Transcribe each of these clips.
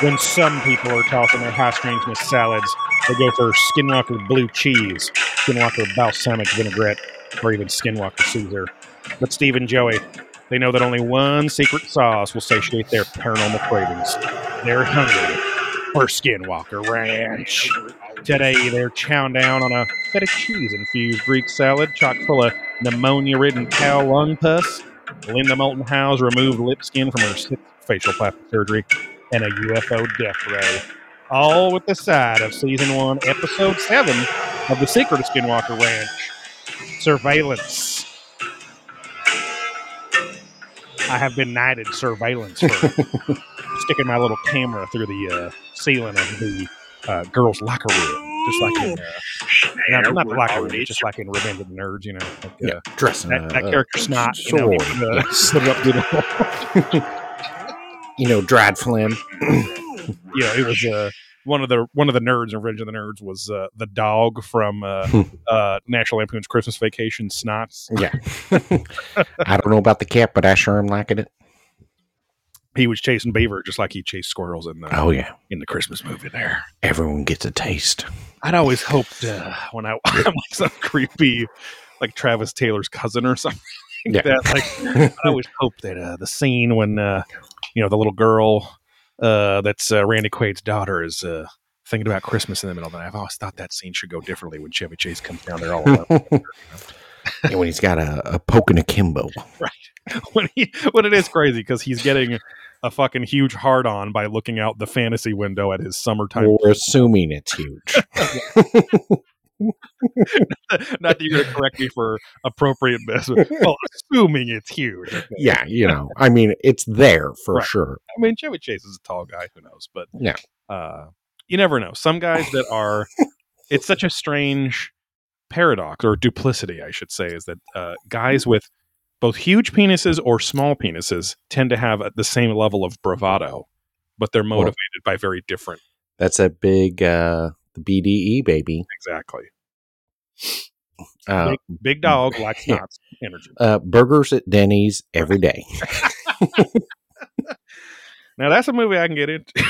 when some people are tossing their high strangeness salads, they go for Skinwalker blue cheese, Skinwalker balsamic vinaigrette, or even Skinwalker Caesar. But Steve and Joey, they know that only one secret sauce will satiate their paranormal cravings. They're hungry for Skinwalker Ranch. Today, they're chowing down on a feta cheese infused Greek salad chock full of pneumonia ridden cow lung pus. Linda Moulton Howe's removed lip skin from her facial plastic surgery, and a UFO death ray. All with the side of season one, episode seven of The Secret of Skinwalker Ranch Surveillance. I have been knighted surveillance for sticking my little camera through the uh, ceiling of the uh, girls' locker room, just like in, uh, not, not the locker room, just like in Revenge of the Nerds, you know. Like, uh, Yeah, dressing that, that a character snot, you know, uh, slid up to the you know, dried phlegm. you know, it was uh, one of the one of the nerds in Revenge of the Nerds was uh, the dog from uh, uh, National Lampoon's Christmas Vacation, Snots. Yeah. I don't know about the cat, but I sure am liking it. He was chasing beaver just like he chased squirrels in the Oh yeah, in the Christmas movie. There, everyone gets a taste. I'd always hoped uh, when I, I'm like some creepy, like Travis Taylor's cousin or something. Yeah. That like I always hope that uh, the scene when uh, you know the little girl uh, that's uh, Randy Quaid's daughter is uh, thinking about Christmas in the middle of the night. I've always thought that scene should go differently when Chevy Chase comes down there all alone. and when he's got a, a poke and akimbo. when he when it is crazy because he's getting a fucking huge hard on by looking out the fantasy window at his summertime. We're assuming it's huge. Not that you're going to correct me for appropriateness. but- Well, assuming it's huge. Okay. yeah, you know, I mean, it's there for Right. sure. I mean, Chevy Chase is a tall guy. Who knows? But Yeah. uh, you never know. Some guys that are. it's such a strange paradox or duplicity, I should say, is that uh, guys with both huge penises or small penises tend to have the same level of bravado, but they're motivated by very different. That's a big uh the BDE baby. Exactly. Uh, big, big dog likes yeah. energy. uh burgers at Denny's every day. Now that's a movie I can get into.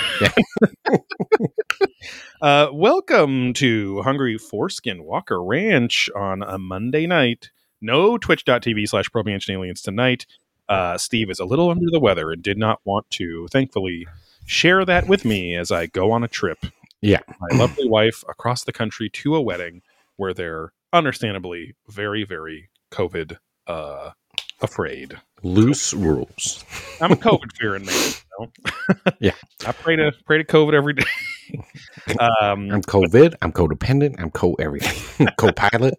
uh, welcome to Hungry Foreskin Walker Ranch on a Monday night. No twitch.tv slash probing ancient aliens tonight. Uh, Steve is a little under the weather and did not want to, thankfully, share that with me as I go on a trip. Yeah. My lovely wife across the country to a wedding where they're understandably very, very COVID uh, afraid. Loose rules. I'm a COVID fearing man. You know? Yeah. I pray to pray to COVID every day. um, I'm COVID. I'm codependent. I'm co everything. Co-pilot.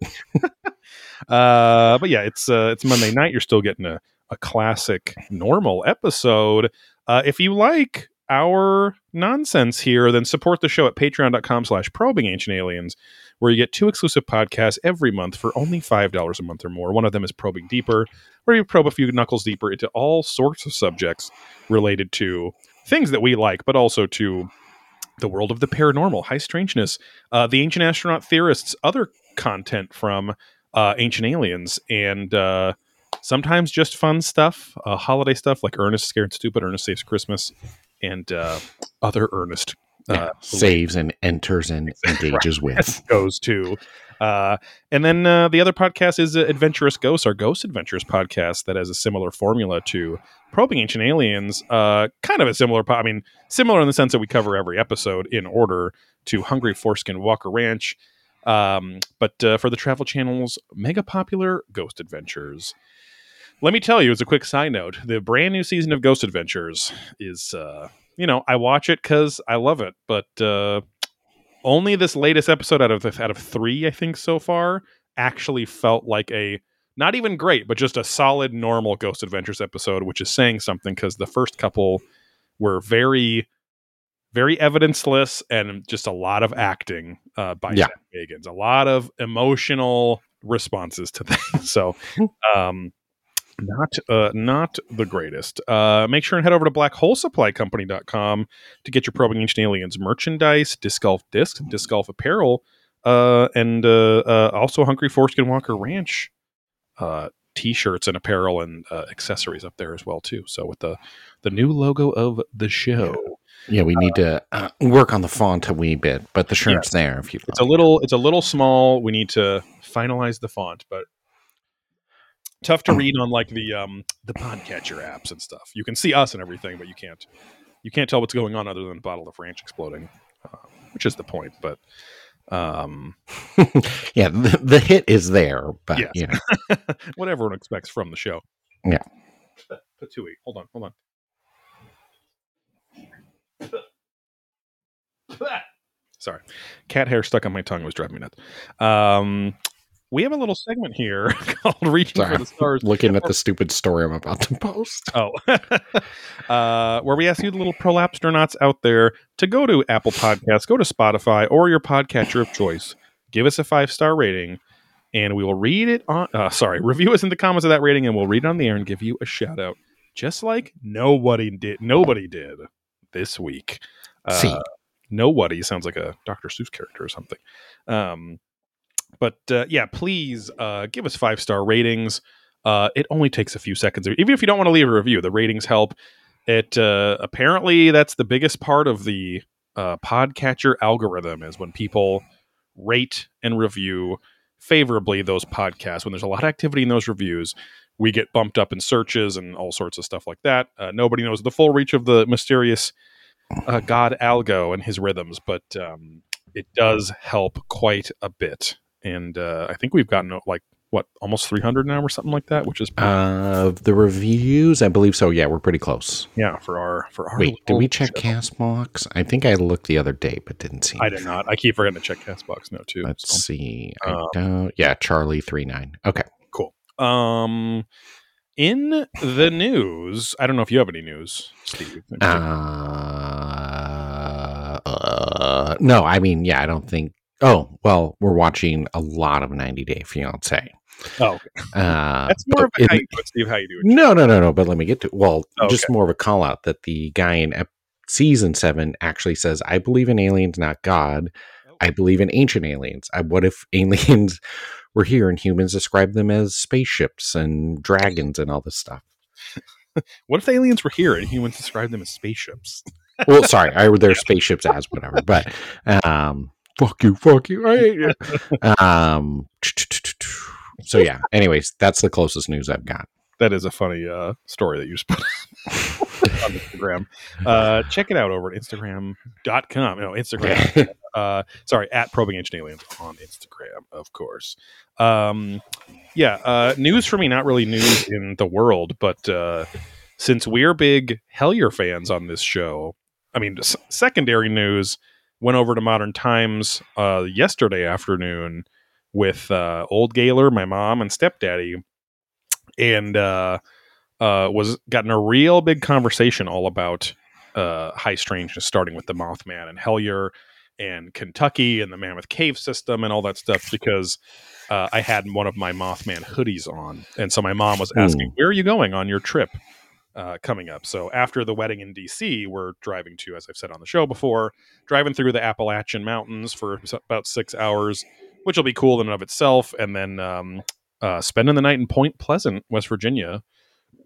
uh, but yeah, it's uh, it's Monday night. You're still getting a, a classic normal episode. Uh, if you like our nonsense here, then support the show at patreon.com slash probing ancient aliens, where you get two exclusive podcasts every month for only $5 a month or more. One of them is Probing Deeper, where you probe a few knuckles deeper into all sorts of subjects related to things that we like, but also to the world of the paranormal, high strangeness, uh, the ancient astronaut theorists, other content from uh, ancient aliens, and uh, sometimes just fun stuff, uh, holiday stuff like Ernest Scared Stupid, Ernest Saves Christmas, and uh, other Ernest uh, Yeah. Saves and enters and engages with. goes to. Uh, and then uh, the other podcast is uh, Adventurous Ghosts, our Ghost Adventures podcast that has a similar formula to Probing Ancient Aliens. Uh, kind of a similar, po- I mean, similar in the sense that we cover every episode in order to Hungry Foreskin Walker Ranch. Um, but uh, for the Travel Channel's mega popular Ghost Adventures. Let me tell you, as a quick side note, the brand new season of Ghost Adventures is, uh, you know, I watch it because I love it, but uh, only this latest episode out of the, out of three, I think so far, actually felt like a not even great, but just a solid normal Ghost Adventures episode, which is saying something because the first couple were very, very evidenceless and just a lot of acting uh, by Yeah. Zak Bagans, a lot of emotional responses to things. So, um, not uh, not the greatest. Uh, make sure and head over to blackholesupplycompany.com to get your probing ancient aliens merchandise, disc golf discs, disc golf apparel, uh, and uh, uh, also Hungry Foreskin Walker Ranch uh, t-shirts and apparel and uh, accessories up there as well too. So with the the new logo of the show. Yeah, we need to uh, work on the font a wee bit, but the shirt's Yes. there if you It's a little it's a little small. We need to finalize the font, but tough to read on like the um the podcatcher apps and stuff. You can see us and everything, but you can't you can't tell what's going on other than the bottle of ranch exploding, uh, which is the point. But um, yeah, the, the hit is there, but Yes. you know, what everyone expects from the show. Yeah. Patooey. Hold on, hold on. Sorry. Cat hair stuck on my tongue was driving me nuts. Um, we have a little segment here called Reaching Sorry. for the Stars. looking at the stupid story I'm about to post. Oh, uh, where we ask you, the little prolapsternauts out there, to go to Apple Podcasts, go to Spotify, or your podcatcher of choice. Give us a five star rating, and we will read it on. Uh, sorry, review us in the comments of that rating, and we'll read it on the air and give you a shout out, just like nobody did. Nobody did this week. Uh, See. Nobody sounds like a Dr. Seuss character or something. Um, but uh, yeah, please uh, give us five star ratings. Uh, it only takes a few seconds, even if you don't want to leave a review. The ratings help. It uh, apparently that's the biggest part of the uh, podcatcher algorithm is when people rate and review favorably those podcasts. When there's a lot of activity in those reviews, we get bumped up in searches and all sorts of stuff like that. Uh, nobody knows the full reach of the mysterious God Algo and his rhythms, but um, it does help quite a bit. And uh, I think we've gotten like what almost 300 now or something like that, which is Uh, the reviews, I believe so. Yeah, we're pretty close. yeah for our for our. Wait, did we check show. Castbox? I think I looked the other day, but didn't see. I did not. I keep forgetting to check Castbox now too. Let's so. see. I Uh, don't. Yeah, Charlie three nine. Okay. Cool. Um, in the news, I don't know if you have any news, Steve. Uh, uh, no, I mean, yeah, I don't think. Oh, well, we're watching a lot of 90 Day Fiance. oh, okay. Uh, that's more of a how you do it, Steve. How you do it? no, no, no, no. But let me get to. Well, Oh, just more of a call out that the guy in ep- season seven actually says, "I believe in aliens, not God. I believe in ancient aliens. I, what if aliens were here and humans describe them as spaceships and dragons and all this stuff?" What if aliens were here and humans described them as spaceships? well, sorry, I were their spaceships as whatever, but um, fuck you, fuck you, I hate you. Um, so yeah. Anyways, that's the closest news I've got. That is a funny uh, story that you just put on Instagram. Uh, check it out over at Instagram.com. No, Instagram. uh, sorry, at Probing Ancient Aliens on Instagram, of course. Um, yeah, uh, news for me, not really news in the world, but uh, since we're big Hellier fans on this show, I mean, s- secondary news went over to Modern Times uh, yesterday afternoon with uh, old Gaylor, my mom, and stepdaddy, and uh, uh, was gotten a real big conversation all about uh, high strangeness, starting with the Mothman and Hellier and Kentucky and the Mammoth Cave system and all that stuff because uh, I had one of my Mothman hoodies on, and so my mom was asking, "Where are you going on your trip?" Uh, coming up. So after the wedding in DC, we're driving to, as I've said on the show before, driving through the Appalachian Mountains for about six hours, which will be cool in and of itself, and then um, uh, spending the night in Point Pleasant, West Virginia,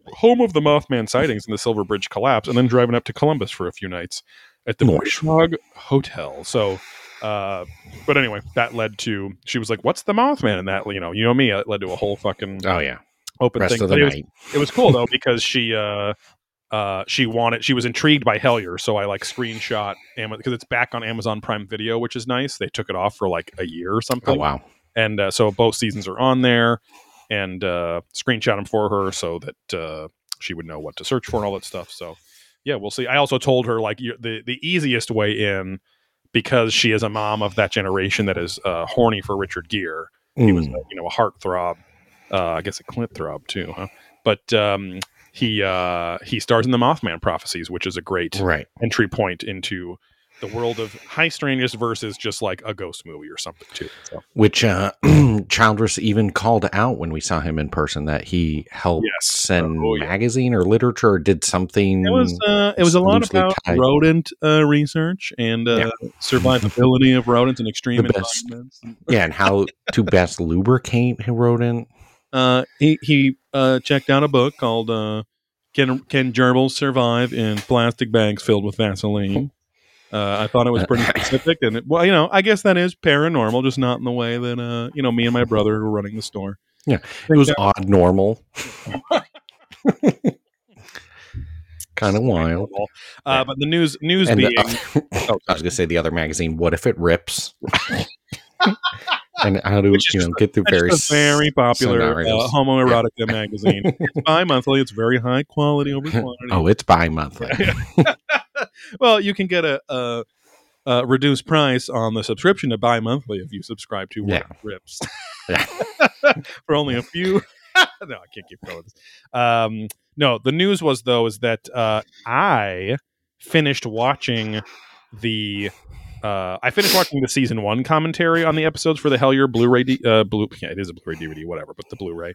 home of the Mothman sightings and the Silver Bridge collapse, and then driving up to Columbus for a few nights at the Nice. Hotel. So, uh, but anyway, that led to she was like, "What's the Mothman?" And that you know, you know me, it led to a whole fucking Oh yeah, open rest thing. of the But it was, it was cool though because she uh uh she wanted she was intrigued by Hellier, so I like screenshot Amazon because it's back on Amazon Prime Video, which is nice. They took it off for like a year or something Oh wow. and uh, so both seasons are on there and uh, screenshot them for her so that uh, she would know what to search for and all that stuff so yeah we'll see i also told her like the, the easiest way in because she is a mom of that generation that is uh, horny for richard gere he was Mm. you know a heartthrob uh, i guess a clint throb too huh but um, he uh, he stars in the mothman prophecies which is a great right. entry point into the world of high strangeness versus just like a ghost movie or something too so Which uh, Childress even called out when we saw him in person that he helped Yes. send Oh, yeah. magazine or literature or did something. It was uh, it was a lot about tied. rodent uh, research and uh, survivability of rodents in extreme environments. yeah, and how to best lubricate a rodent. Uh, he he uh, checked out a book called uh, can can gerbils survive in plastic bags filled with Vaseline? Uh, I thought it was pretty specific, and it, well, you know, I guess that is paranormal, just not in the way that uh, you know me and my brother were running the store. Yeah, it was odd normal. kind of wild. Uh. But the news news and being, the, oh, I was gonna say the other magazine. What if it rips? And how do you know get through very very popular uh, homoerotica yeah. magazine. It's bi-monthly. It's very high quality over quantity. oh, it's bi-monthly. well, you can get a, a, a, reduced price on the subscription to bi-monthly if you subscribe to yeah. Rips. For only a few. no, I can't keep going. Um, no, the news was though is that uh, I finished watching the uh, I finished watching the season one commentary on the episodes for the Hellier Blu-ray. D- uh, yeah, it is a Blu-ray DVD, whatever, but the Blu-ray.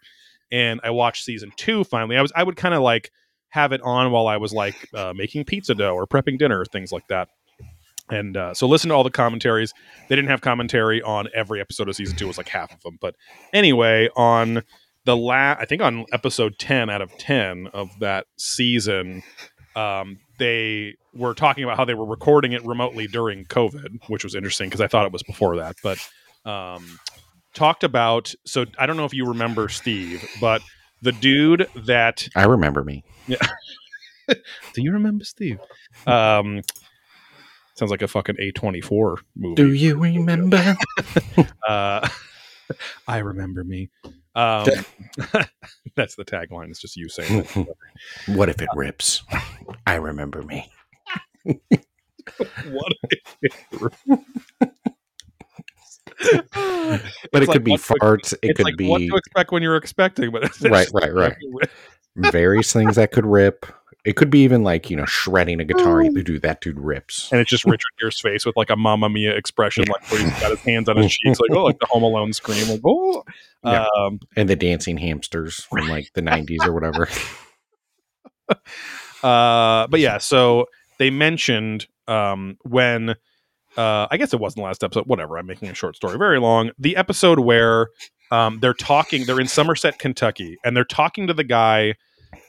And I watched season two finally. I was I would kind of like have it on while I was like uh, making pizza dough or prepping dinner or things like that. And uh, so listen to all the commentaries. They didn't have commentary on every episode of season two. It was like half of them. But anyway, on the last, I think on episode 10 out of 10 of that season, um, they were talking about how they were recording it remotely during COVID, which was interesting because I thought it was before that. But um, talked about so I don't know if you remember Steve, but the dude that I remember me. Yeah. Do you remember Steve? Um, sounds like a fucking A twenty four movie. Do you remember? uh, I remember me. Um, that's the tagline. It's just you saying. what if it rips? I remember me. what if it but it like could be farts. it could like be what to expect when you're expecting. But right, right, right. Various things that could rip. It could be even like you know shredding a guitar. You do that dude rips, and it's just Richard Gere's face with like a Mamma Mia expression, yeah. like where he's got his hands on his cheeks, like oh, like the Home Alone scream, like oh, yeah. um, and the dancing hamsters from like the '90s or whatever. uh, but yeah, so they mentioned um, when uh, I guess it wasn't the last episode. Whatever. I'm making a short story very long. The episode where um, they're talking, they're in Somerset, Kentucky, and they're talking to the guy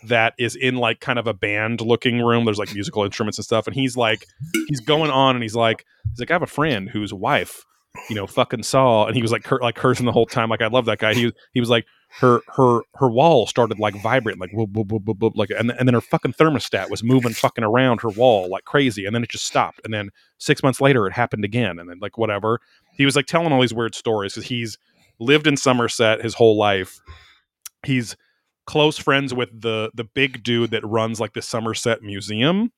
that is in like kind of a band looking room. There's like musical instruments and stuff, and he's like, he's going on, and he's like, he's like, I have a friend whose wife, you know, fucking saw, and he was like, cur- like cursing the whole time. Like I love that guy. He he was like, her her her wall started like vibrating, like whoop, whoop, whoop, whoop, like, and and then her fucking thermostat was moving fucking around her wall like crazy, and then it just stopped, and then six months later it happened again, and then like whatever. He was like telling all these weird stories because he's lived in Somerset his whole life. He's close friends with the the big dude that runs like the Somerset Museum,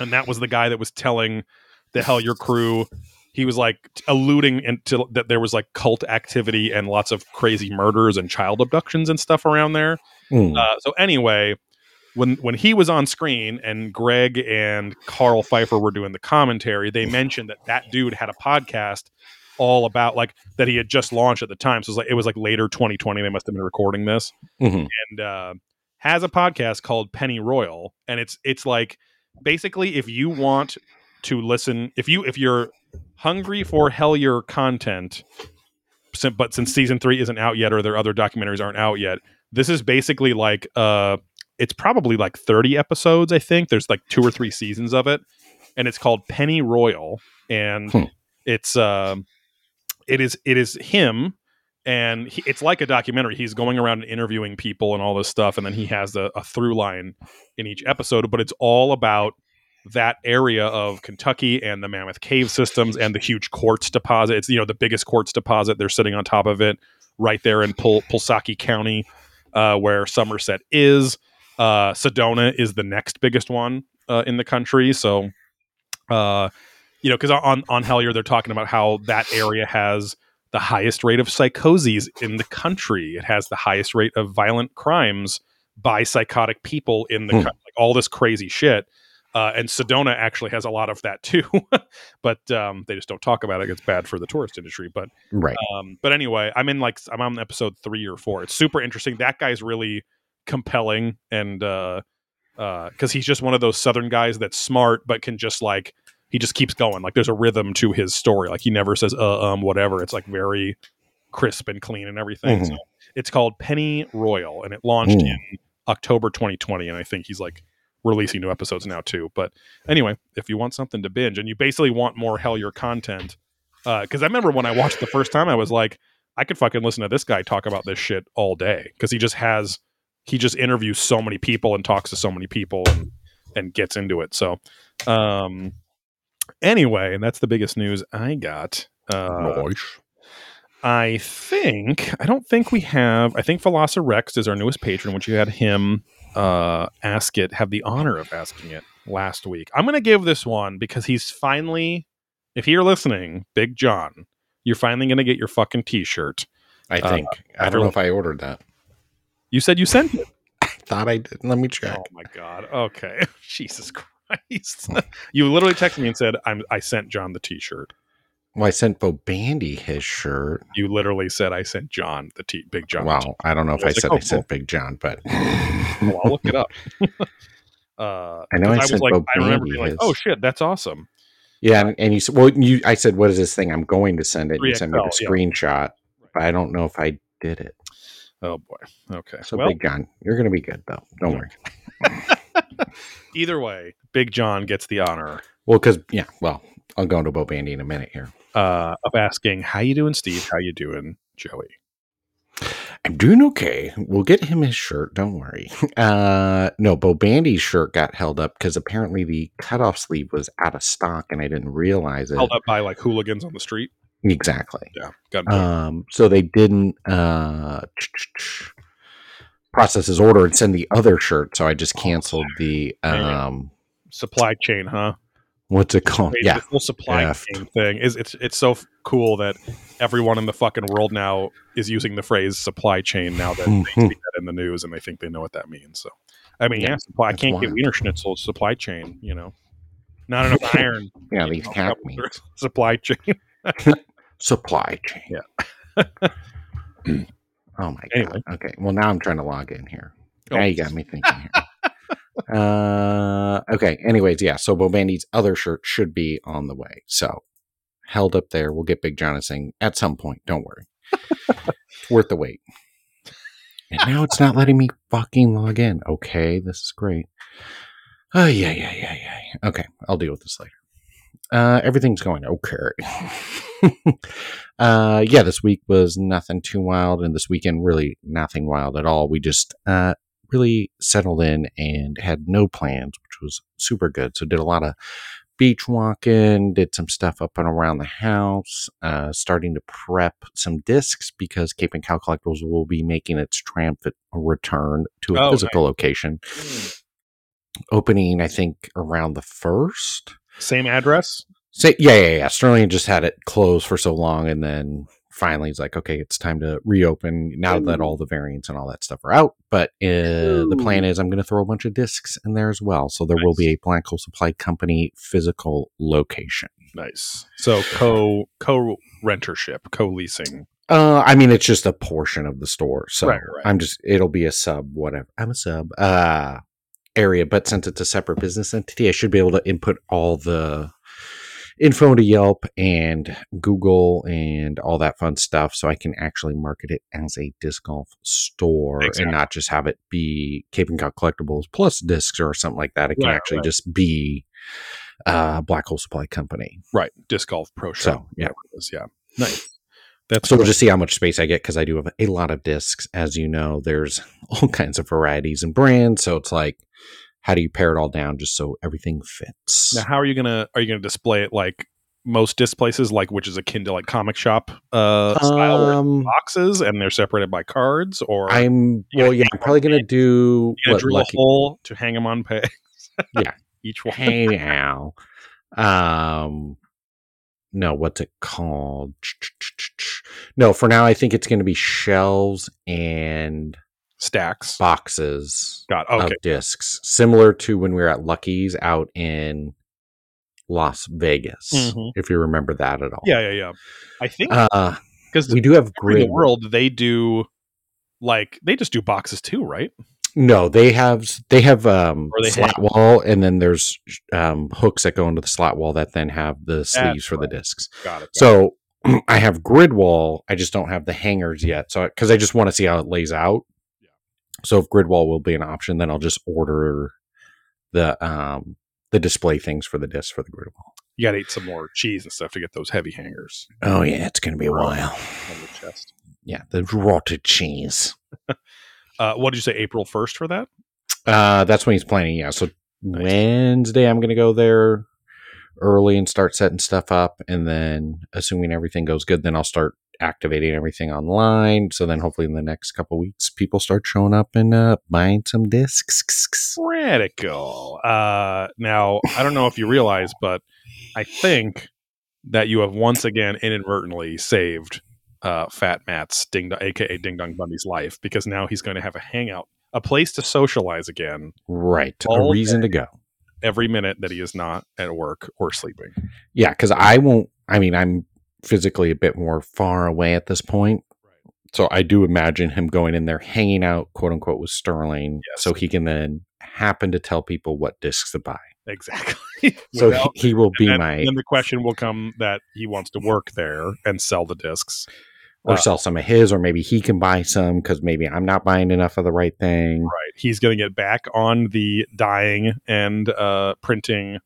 and that was the guy that was telling the Hellier crew he was like alluding into that there was like cult activity and lots of crazy murders and child abductions and stuff around there. Mm. Uh, so anyway, when when he was on screen and Greg and Karl Pfeiffer were doing the commentary, they mentioned that that dude had a podcast all about like that he had just launched at the time. So it was like it was like later 2020. They must have been recording this mm-hmm. and uh, has a podcast called Penny Royal, and it's it's like basically if you want to listen if you if you're hungry for Hellier content, but since season three isn't out yet or their other documentaries aren't out yet, this is basically like uh, it's probably like 30 episodes. I think there's like two or three seasons of it, and it's called Penny Royal, and hmm. it's uh, it is it is him and he, it's like a documentary. He's going around and interviewing people and all this stuff, and then he has a, a through line in each episode. But it's all about that area of Kentucky and the Mammoth Cave systems and the huge quartz deposit. It's you know the biggest quartz deposit. They're sitting on top of it right there in Pul- Pulaski County, uh, where Somerset is. Uh, Sedona is the next biggest one uh, in the country. So, uh, you know, because on on Hellier they're talking about how that area has the highest rate of psychoses in the country. It has the highest rate of violent crimes by psychotic people in the hmm. like all this crazy shit uh, and Sedona actually has a lot of that too, but um, they just don't talk about it. It's bad for the tourist industry. But right. Um, but anyway, I'm in like I'm on episode three or four. It's super interesting. That guy's really compelling, and uh, because uh, he's just one of those Southern guys that's smart, but can just like he just keeps going. Like there's a rhythm to his story. Like he never says uh um whatever. It's like very crisp and clean and everything. Mm-hmm. So it's called Penny Royal, and it launched mm. in October 2020, and I think he's like releasing new episodes now too. But anyway, if you want something to binge and you basically want more Hellier content, uh because I remember when I watched the first time, I was like, I could fucking listen to this guy talk about this shit all day because he just has he just interviews so many people and talks to so many people and and gets into it. So, um, anyway, and that's the biggest news I got. Uh, I think I don't think we have. I think Velocirex is our newest patron, which you had him uh, ask it, have the honor of asking it last week. I'm going to give this one because he's finally, if you're listening, Big John, you're finally going to get your fucking T-shirt. I think. I don't know if I ordered that. You said you sent it. I thought I did. Let me check. Oh my god. Okay. Jesus Christ. you literally texted me and said I'm I sent John the t-shirt. Well, I sent Bo Bandy his shirt. You literally said I sent John the t Big John. Wow. I don't know if I I was like, said oh, I sent. Big John, but. Well, I'll look it up. uh I know 'cause I was like Bo I remember Bandy being like, "Oh shit, that's awesome." yeah, and, and you said, well, you, I said, what is this thing? I'm going to send it. You sent me a 3XL, yeah. screenshot, but I don't know if I did it. Oh boy. Okay. So, well, Big John, you're going to be good, though. Don't Yeah. worry. Either way, Big John gets the honor Well, because, yeah, well, I'll go into Bo Bandy in a minute here. uh, of asking, "How you doing, Steve? How you doing, Joey?" I'm doing okay. We'll get him his shirt. Don't worry. Uh, no, Bo Bandy's shirt got held up because apparently the cutoff sleeve was out of stock, and I didn't realize it. Held up by like hooligans on the street. Exactly. Yeah. Got Um, so they didn't uh, process his order and send the other shirt. So I just Oh, canceled the um, supply chain, huh? what's it called? Yeah, the whole supply Theft. chain thing is it's it's so f- cool that everyone in the fucking world now is using the phrase supply chain now that they Mhm. see that in the news and they think they know what that means. So, I mean, yeah, Yeah, supply. I can't get. Wiener Schnitzel supply chain. You know, not enough iron. yeah. These know, cat couple meat through supply chain. supply chain. Yeah. oh my Anyway. god. Okay. Well, now I'm trying to log in here. Oh. Now you got me thinking here. uh, okay. Anyways, yeah. So Bo Bandy's other shirt should be on the way. So held up there. We'll get Big Jonathan at some point. Don't worry. it's worth the wait. And now it's not letting me fucking log in. Okay, this is great. Oh yeah, yeah, yeah, yeah. Okay, I'll deal with this later. Uh, everything's going okay. uh, yeah, this week was nothing too wild, and this weekend really nothing wild at all. We just uh really settled in and had no plans, which was super good. So did a lot of beach walking, did some stuff up and around the house, uh, starting to prep some discs because Cape and Cowl Collectibles will be making its triumphant return to a Oh, physical location, opening I think around the first. Same address. Say, yeah, yeah, yeah. Sterling just had it closed for so long, and then finally he's like, okay, it's time to reopen now that all the variants and all that stuff are out. But uh, the plan is I'm going to throw a bunch of discs in there as well. So there will be a Black Hole Supply Company physical location. Nice. So co co rentership, co leasing. Uh, I mean, it's just a portion of the store. So Right, right. I'm just, it'll be a sub, whatever. I'm a sub, uh, area, but since it's a separate business entity, I should be able to input all the info to Yelp and Google and all that fun stuff. So I can actually market it as a disc golf store Exactly. and not just have it be Cape and Cowl Collectibles plus discs or something like that. It can Right, actually right. just be, uh, Black Hole Supply Company. Right. Disc golf pro shop. So, yeah. Yeah. Nice. That's So we'll just see how much space I get because I do have a lot of discs. As you know, there's all kinds of varieties and brands. So it's like, how do you pare it all down just so everything fits? Now, how are you gonna are you gonna display it like most disc places, like which is akin to like comic shop uh, style, Um, boxes and they're separated by cards, or I'm well, yeah. I'm probably gonna do gonna what drill lucky. a hole to hang them on pegs. Yeah. each one. Hey Al, um, no, what's it called? No, for now I think it's going to be shelves and stacks. boxes. Got okay. of discs, similar to when we were at Lucky's out in Las Vegas, Mhm. if you remember that at all. Yeah, yeah, yeah. I think Uh, because we do have grid. the world they do like they just do boxes too, right? No, they have they have um they slat hang. wall, and then there's um hooks that go into the slot wall that then have the sleeves for the discs. Got it. So I have grid wall. I just don't have the hangers yet. So because I just want to see how it lays out. So if Gridwall will be an option, then I'll just order the um the display things for the disc for the Gridwall. You got to eat some more cheese and stuff to get those heavy hangers Oh yeah, it's gonna be a while. on the chest. Yeah, the rotted cheese. Uh, what did you say? April first for that? Uh, that's when he's planning. Yeah, so Nice. Wednesday I'm gonna go there early and start setting stuff up, and then assuming everything goes good, then I'll start activating everything online. So then hopefully in the next couple weeks, people start showing up and uh, buying some discs. Radical. Uh, now I don't know if you realize, but I think that you have once again inadvertently saved uh, Fat Matt's Ding, Dong- aka Ding Dong Bundy's life, because now he's going to have a hangout, a place to socialize again Right, a reason to go. every minute that he is not at work or sleeping. Yeah, because I won't. I mean, I'm physically a bit more far away at this point. So I do imagine him going in there, hanging out, quote unquote, with Sterling, Yes. so he can then happen to tell people what discs to buy. Exactly. So Without- he, he will be and my, then the question will come that he wants to work there and sell the discs. or uh, sell some of his, or maybe he can buy some because maybe I'm not buying enough of the right thing. Right. He's going to get back on the dyeing and uh, printing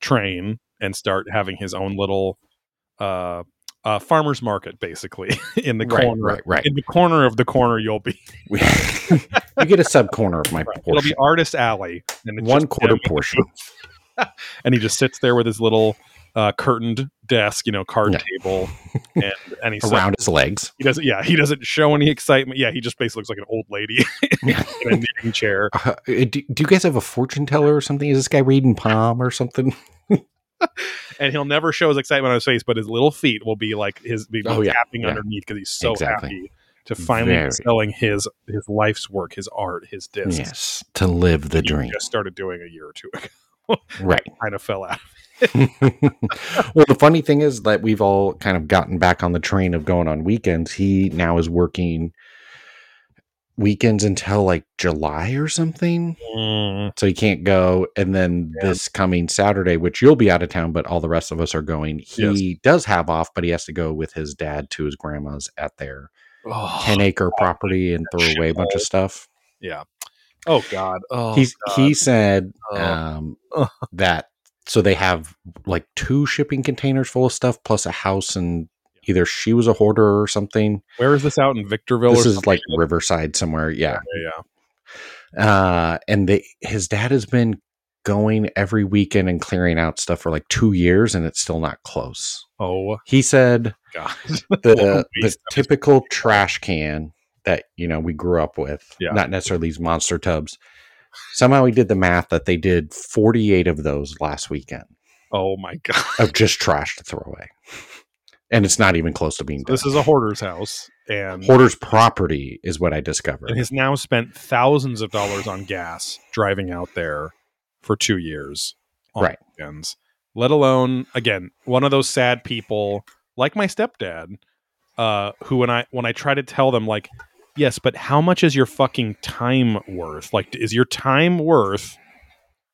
train and start having his own little uh, uh, farmer's market, basically, in the Right, corner. right, right. In the corner of the corner, you'll be. You get a sub corner of my portion. It'll be Artist Alley. And one quarter portion. And he just sits there with his little uh, curtained desk, you know, card Yeah. table. And, and he's around his legs. He doesn't. Yeah, he doesn't show any excitement. Yeah, he just basically looks like an old lady in a knitting chair. Uh, do, do you guys have a fortune teller or something? Is this guy reading palm or something? and he'll never show his excitement on his face, but his little feet will be like his be Oh, yeah, tapping yeah. underneath because he's so Exactly. happy to finally be Very. selling his his life's work, his art, his discs. Yes, to live the He dream. just started doing a year or two ago. Right. kind of fell out. well, the funny thing is that we've all kind of gotten back on the train of going on weekends. He now is working weekends until like July or something. So he can't go. And then Yeah. this coming Saturday, which you'll be out of town, but all the rest of us are going, he does have off, but he has to go with his dad to his grandma's at their Oh, 10 acre property and throw away a bunch of stuff. yeah. Oh God. Oh He's God. he said Oh. um, that so they have like two shipping containers full of stuff plus a house and either she was a hoarder or something. Where is this out in Victorville? This is like Riverside somewhere, yeah. yeah, yeah. Uh, and they his dad has been going every weekend and clearing out stuff for like two years, and it's still not close. Oh He said God. the the Waste of his- typical trash can that you know we grew up with, Yeah. not necessarily these monster tubs. Somehow he did the math that they did 48 of those last weekend Oh my God. of just trash to throw away. And it's not even close to being done. This is a hoarder's house, and Hoarder's property is what I discovered. and has now spent thousands of dollars on gas driving out there for two years on Right. weekends. Let alone again, one of those sad people like my stepdad, uh, who when I when I try to tell them like, yes, but how much is your fucking time worth? Like, is your time worth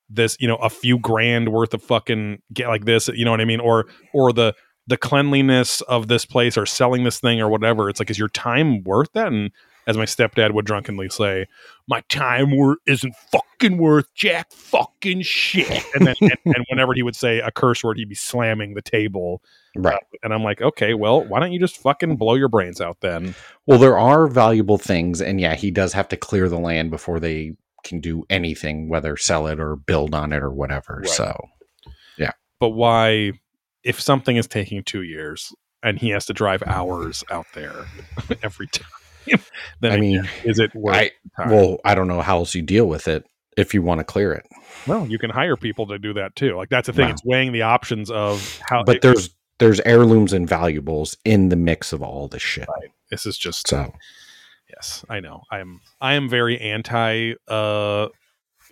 this? You know, a few grand worth of fucking get like this? You know what I mean? Or or the the cleanliness of this place or selling this thing or whatever. It's like, is your time worth that? And as my stepdad would drunkenly say, my time wor- isn't fucking worth jack fucking shit. And then, and, and whenever he would say a curse word, he'd be slamming the table. right. Uh, and I'm like, okay, well, why don't you just fucking blow your brains out then? Well, there are valuable things, and yeah, he does have to clear the land before they can do anything, whether sell it or build on it or whatever. Right. So, yeah. But why, if something is taking two years and he has to drive hours out there every time, then I mean, is it worth I well, I don't know how else you deal with it if you want to clear it. well, you can hire people to do that too. Like that's the thing; Wow. it's weighing the options of how. But there's there's heirlooms and valuables in the mix of all this shit. this is just So, Yes, I know. I'm I am very anti uh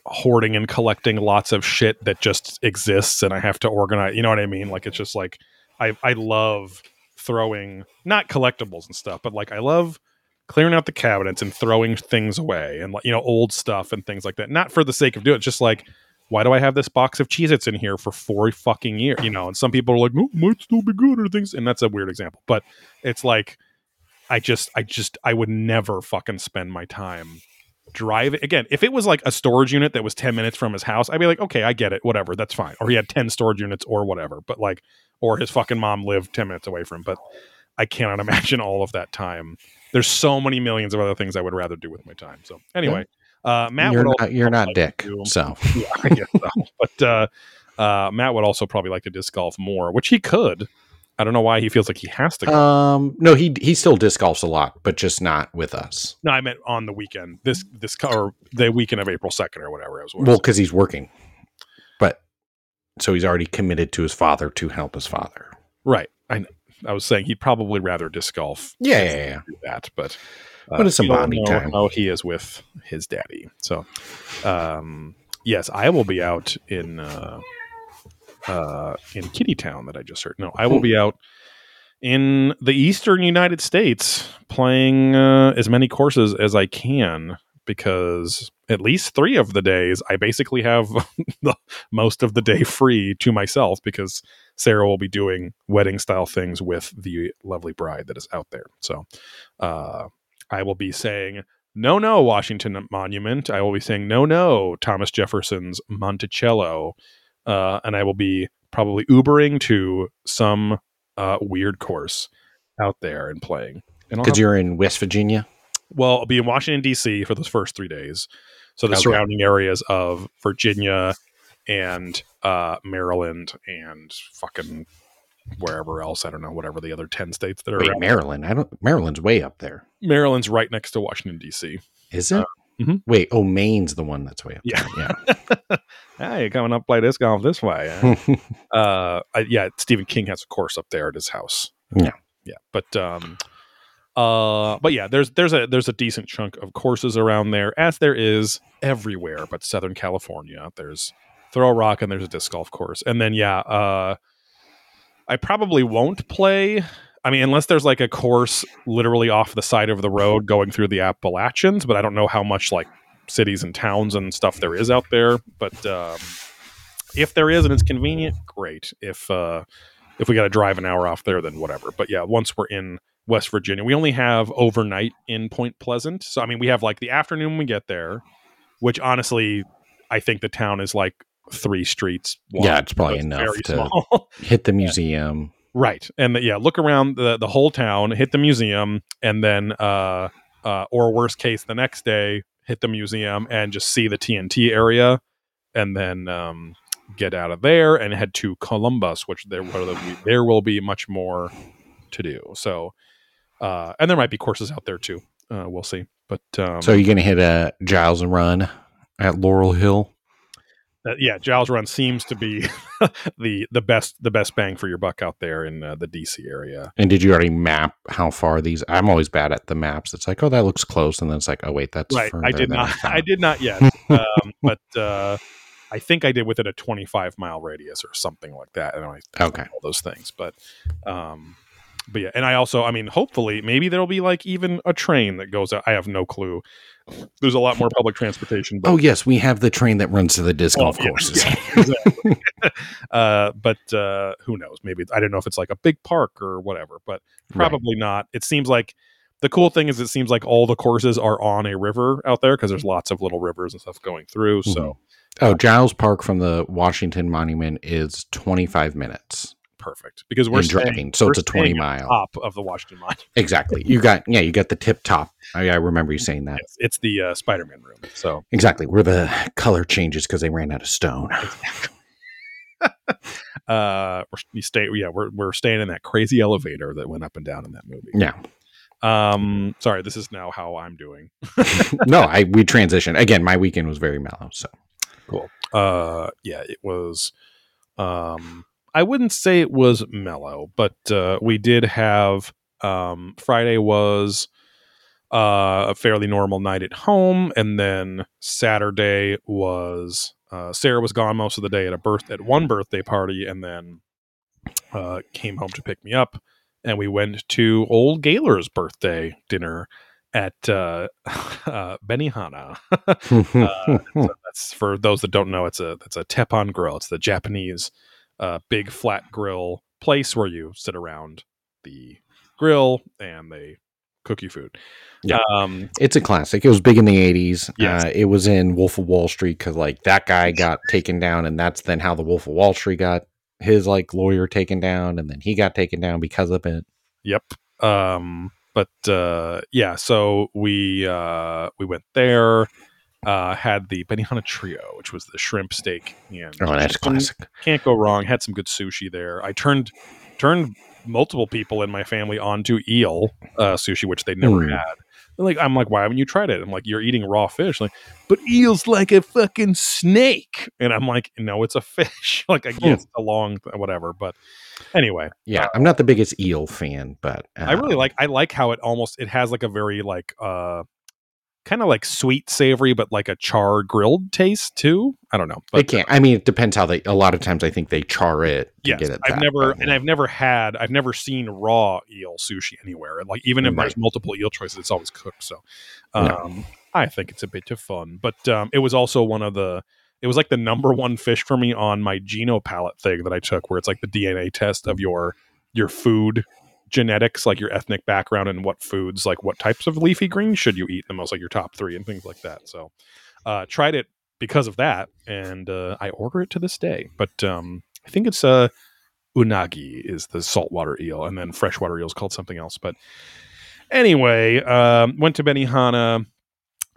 hoarding and collecting lots of shit that just exists and I have to organize, you know what I mean? Like it's just like I I love throwing not collectibles and stuff, but like I love clearing out the cabinets and throwing things away and like you know old stuff and things like that. Not for the sake of doing it, just like why do I have this box of Cheez-Its in here for four fucking years? You know, and some people are like, no, might still be good or things. And that's a weird example. But it's like I just, I just, I would never fucking spend my time drive it. Again if it was like a storage unit that was 10 minutes from his house i'd be like okay i get it. Whatever. That's fine. Or he had 10 storage units or whatever but like or his fucking mom lived 10 minutes away from him but i cannot imagine all of that time. There's so many millions of other things i would rather do with my time so anyway uh matt you're would not, you're not like Dick, so. Yeah, I guess so. But uh, uh, Matt would also probably like to disc golf more, which he could. I don't know why he feels like he has to. Go. um, no, he he still disc golfs a lot, but just not with us. no, I meant on the weekend. This this or the weekend of April second or whatever it was. Well, because he's working, but so he's already committed to his father to help his father. right. I I was saying he'd probably rather disc golf. Yeah, yeah, yeah. do that, but uh, But it's a bonding know time. How he is with his daddy. So, um, yes, I will be out in uh, uh, in Kitty Town that I just heard. No, I will Hmm. be out in the eastern United States playing uh, as many courses as I can because at least three of the days I basically have the most of the day free to myself because Sarah will be doing wedding style things with the lovely bride that is out there. So uh, I will be saying no, no, Washington Monument. I will be saying no, no, Thomas Jefferson's Monticello, uh, and I will be probably Ubering to some uh, weird course out there and playing. Because you're in West Virginia. well, I'll be in Washington D.C. for those first three days. So the Okay. surrounding areas of Virginia and uh, Maryland and fucking wherever else I don't know, whatever the other ten states that are. Wait. Maryland. I don't. Maryland's way up there. Maryland's right next to Washington D.C. Is it? Mhm. Wait. Oh, Maine's the one that's way up. Yeah. there. ah, you're coming up play this golf this way. eh? Yeah. uh, I, yeah, Stephen King has a course up there at his house. Yeah. yeah, but um, uh, but yeah, there's there's a there's a decent chunk of courses around there, as there is everywhere, but Southern California. There's Throw a Rock and there's a disc golf course, and then yeah, uh, I probably won't play. I mean, unless there's like a course literally off the side of the road going through the Appalachians, but I don't know how much like cities and towns and stuff there is out there. But um, if there is and it's convenient, great. If uh, if we got to drive an hour off there, then whatever. But yeah, once we're in West Virginia, we only have overnight in Point Pleasant. So I mean, we have like the afternoon when we get there, which honestly, I think the town is like three streets. wide, Yeah, it's probably enough to- small. Hit the museum. Right. And yeah, look around the, the whole town, hit the museum, and then, uh, uh, or worst case, the next day, hit the museum and just see the TNT area, and then um, get out of there and head to Columbus, which there will be, there will be much more to do. So, uh, and there might be courses out there too. Uh, we'll see. But um, So you're gonna hit a Giles and Run at Laurel Hill. Uh, yeah, Giles Run seems to be the the best the best bang for your buck out there in uh, the DC area. And did you already map how far these? I'm always bad at the maps. It's like, oh, that looks close, and then it's like, oh, wait, that's right i did not thought. i did not yet um, but uh, i think i did within a 25 mile radius or something like that and i Okay. all those things but um but yeah and i also i mean hopefully maybe there'll be like even a train that goes out i have no clue there's a lot more public transportation but Oh yes, we have the train that runs to the disc Well, golf yeah, courses. yeah, exactly. uh, but uh, who knows? Maybe I don't know if it's like a big park or whatever, but Right. probably not. It seems like the cool thing is it seems like all the courses are on a river out there because there's lots of little rivers and stuff going through. So Oh, Giles Park from the Washington Monument is 25 minutes perfect because we're staying, driving, so we're it's a 20 staying at the mile. top of the Washington Monument. Exactly. You got yeah, you got the tip top. I, I remember you saying that. It's, it's the uh, Spider-Man room. So Exactly, where the color changes because they ran out of stone. uh, we're, you stay. Yeah, we're we're staying in that crazy elevator that went up and down in that movie. Yeah. Um, sorry, this is now how I'm doing. no, I we transitioned again. My weekend was very mellow. So Cool. Uh, yeah, it was. Um, I wouldn't say it was mellow, but uh, we did have. Um, Friday was uh, a fairly normal night at home, and then Saturday was uh, Sarah was gone most of the day at a birth at one birthday party, and then uh, came home to pick me up, and we went to old Gaylor's birthday dinner at uh, uh, Benihana. Uh, so that's for those that don't know. It's a it's a teppan grill. It's the Japanese uh, big flat grill place where you sit around the grill and they cookie food. Yeah. Um, It's a classic. It was big in the eighties. Yes. Uh, it was in Wolf of Wall Street because like that guy got taken down, and that's then how the Wolf of Wall Street got his like lawyer taken down, and then he got taken down because of it. Yep. Um, but uh, yeah, so we uh, we went there. Uh, had the Benihana Trio, which was the shrimp steak. And Oh, that's classic. Can't go wrong. Had some good sushi there. I turned turned multiple people in my family onto eel uh, sushi, which they never Hmm. had. They're like, I'm like, why haven't you tried it? I'm like, you're eating raw fish. Like, but eel's like a fucking snake. And I'm like, no, it's a fish. like, I guess a long whatever. But anyway, Yeah, I'm not the biggest eel fan, but uh, I really like I like how it almost it has like a very like uh kind of like sweet savory but like a char grilled taste too. I don't know. They But can't. I mean, it depends how they. A lot of times, I think they char it yes, it. I've never and I've never had I've never seen raw eel sushi anywhere. And like even if there's multiple eel choices it's always cooked. So Yeah. um I think it's a bit of fun. But um it was also one of the it was like the number one fish for me on my GenoPalate thing that I took where it's like the DNA test of your your food genetics, like your ethnic background and what foods, like what types of leafy greens should you eat the most, like your top three and things like that. So uh tried it because of that and uh I order it to this day. But um I think it's uh unagi is the saltwater eel and then freshwater eel is called something else. But anyway, um went to Benihana.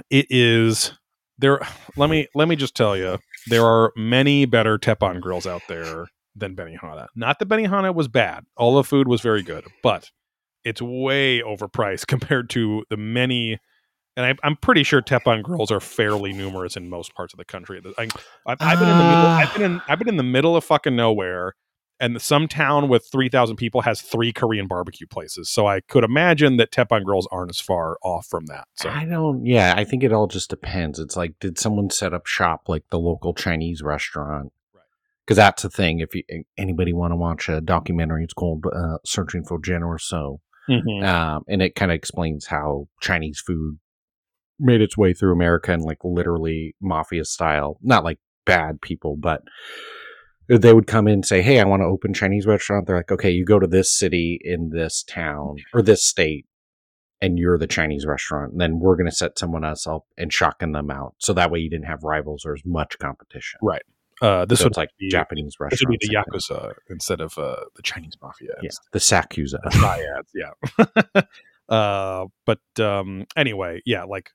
It is there let me let me just tell you there are many better teppan grills out there than Benihana. Not that Benihana was bad. All the food was very good, but it's way overpriced compared to the many. And I, I'm pretty sure Teppan grills are fairly numerous in most parts of the country. I, I've, I've been in the middle. Uh. I've been in. I've been in the middle of fucking nowhere, and some town with three thousand people has three Korean barbecue places. So I could imagine that Teppan grills aren't as far off from that. So I don't. Yeah, I think it all just depends. It's like, did someone set up shop like the local Chinese restaurant? Because that's the thing. If you, anybody want to watch a documentary, it's called uh, "Searching for General Tso," Mhm. um, and it kind of explains how Chinese food made its way through America and like literally mafia style. Not like bad people, but they would come in and say, "Hey, I want to open Chinese restaurant." They're like, "Okay, you go to this city in this town or this state." And you're the Chinese restaurant, and then we're going to set someone else up and shotgun them out, so that way you didn't have rivals or as much competition. Right. Uh, this so would like be Japanese This would be the yakuza instead of uh, the Chinese mafia. Yeah, the Sakuza. yeah uh but um anyway yeah like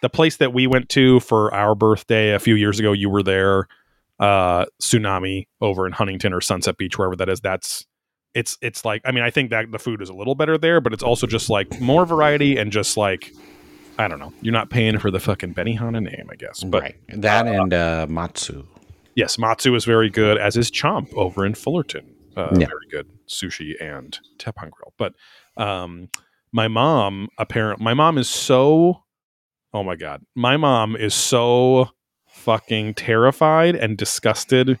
the place that we went to for our birthday a few years ago you were there uh tsunami over in huntington or sunset beach wherever that is that's it's it's like i mean i think that the food is a little better there but it's also just like more variety and just like i don't know you're not paying for the fucking benihana name i guess but right. That and uh, Matsu. Yes matsu is very good as is chomp over in fullerton uh, Yeah. very good sushi and teppan grill but um my mom apparent my mom is so oh my god my mom is so fucking terrified and disgusted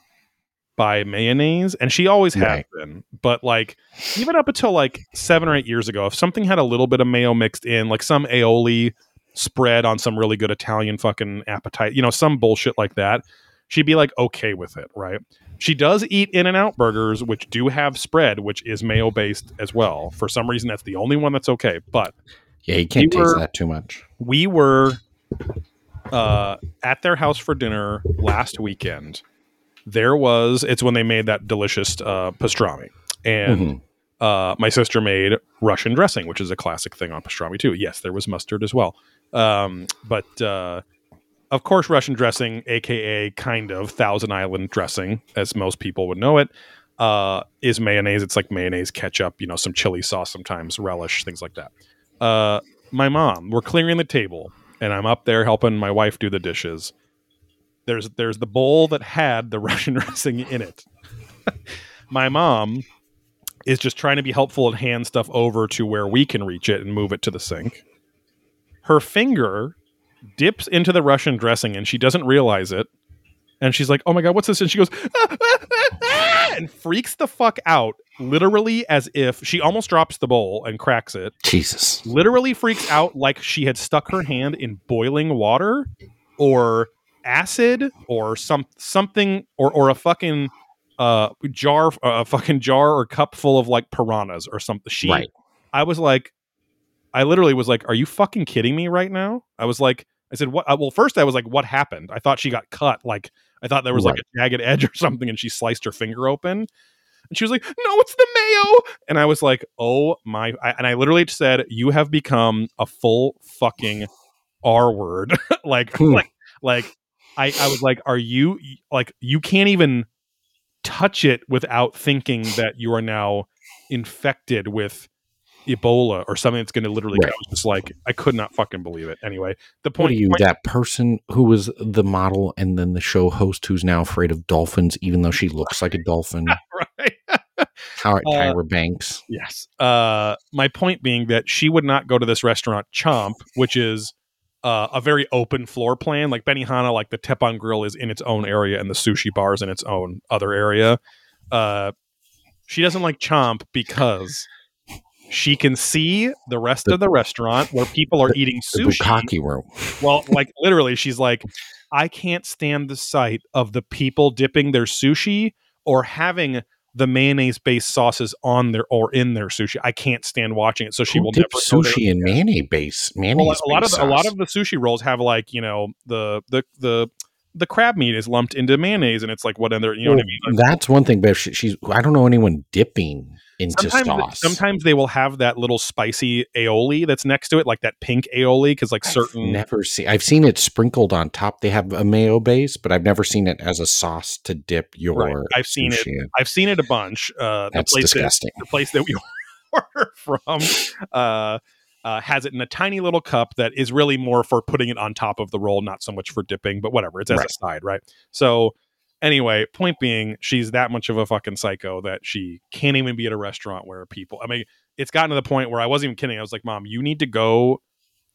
by mayonnaise and she always has Right. been but like even up until like seven or eight years ago if something had a little bit of mayo mixed in like some aioli spread on some really good italian fucking appetite you know some bullshit like that she'd be like okay with it right she does eat in and out burgers which do have spread which is mayo based as well for some reason that's the only one that's okay but Yeah, you can't We taste were- that too much. we were uh, at their house for dinner last weekend. There was it's when they made that delicious uh, pastrami, and Mhm. uh, my sister made Russian dressing, which is a classic thing on pastrami too. Yes, there was mustard as well, um, but uh, of course, Russian dressing, aka kind of Thousand Island dressing, as most people would know it, uh, is mayonnaise. It's like mayonnaise, ketchup, you know, some chili sauce, sometimes relish, things like that. Uh, my mom, we're clearing the table, and I'm up there helping my wife do the dishes. There's there's the bowl that had the Russian dressing in it. my mom is just trying to be helpful and hand stuff over to where we can reach it and move it to the sink. Her finger dips into the Russian dressing and she doesn't realize it. And she's like, "Oh my god, what's this?" And she goes "Ah, ah, ah, ah," and freaks the fuck out, literally as if she almost drops the bowl and cracks it. Jesus. Literally freaks out like she had stuck her hand in boiling water or acid or some something or or a fucking uh jar a fucking jar or cup full of like piranhas or something. She Right. I was like, I literally was like, "Are you fucking kidding me right now?" I was like, I said, "What?" uh, Well, first I was like, "What happened?" I thought she got cut. Like I thought there was like a jagged edge or something, and she sliced her finger open. And she was like, "No, it's the mayo." And I was like, "Oh my!" I, and I literally said, "You have become a full fucking R word." like, Hmm. like, like. I, I was like, "Are you like you can't even touch it without thinking that you are now infected with Ebola or something that's going to literally." Right. I was just like, I could not fucking believe it. Anyway, the What point. are you, point- that person who was the model and then the show host who's now afraid of dolphins, even though she looks like a dolphin? right? Ty- Uh, Tyra Banks. Yes. Uh, my point being that she would not go to this restaurant Chomp, which is uh, a very open floor plan. Like Benihana, like the Teppan Grill is in its own area and the sushi bar is in its own other area. Uh, she doesn't like Chomp because she can see the rest The- of the restaurant where people are eating The sushi. bukkake room. Well, like literally, she's like, I can't stand the sight of the people dipping their sushi or having the mayonnaise based sauces on their or in their sushi. I can't stand watching it. So she Who will never dips go there. sushi and mayonnaise base. Well, Mayonnaise a lot of a lot of the sushi rolls have like you know the the the the crab meat is lumped into mayonnaise and it's like what other you know what I mean. Like, That's one thing, but she, she's I don't know anyone dipping into sometimes sauce. sometimes they will have that little spicy aioli that's next to it, like that pink aioli, because like I've certain never seen. I've seen it sprinkled on top. They have a mayo base, but I've never seen it as a sauce to dip your. Right. I've seen it. in. I've seen it a bunch. Uh, the That's place that, disgusting. the place that we order from uh, uh, has it in a tiny little cup that is really more for putting it on top of the roll, not so much for dipping, but whatever. It's as a side, right? So, anyway, point being, she's that much of a fucking psycho that she can't even be at a restaurant where people, I mean, it's gotten to the point where I wasn't even kidding. I was like, Mom, you need to go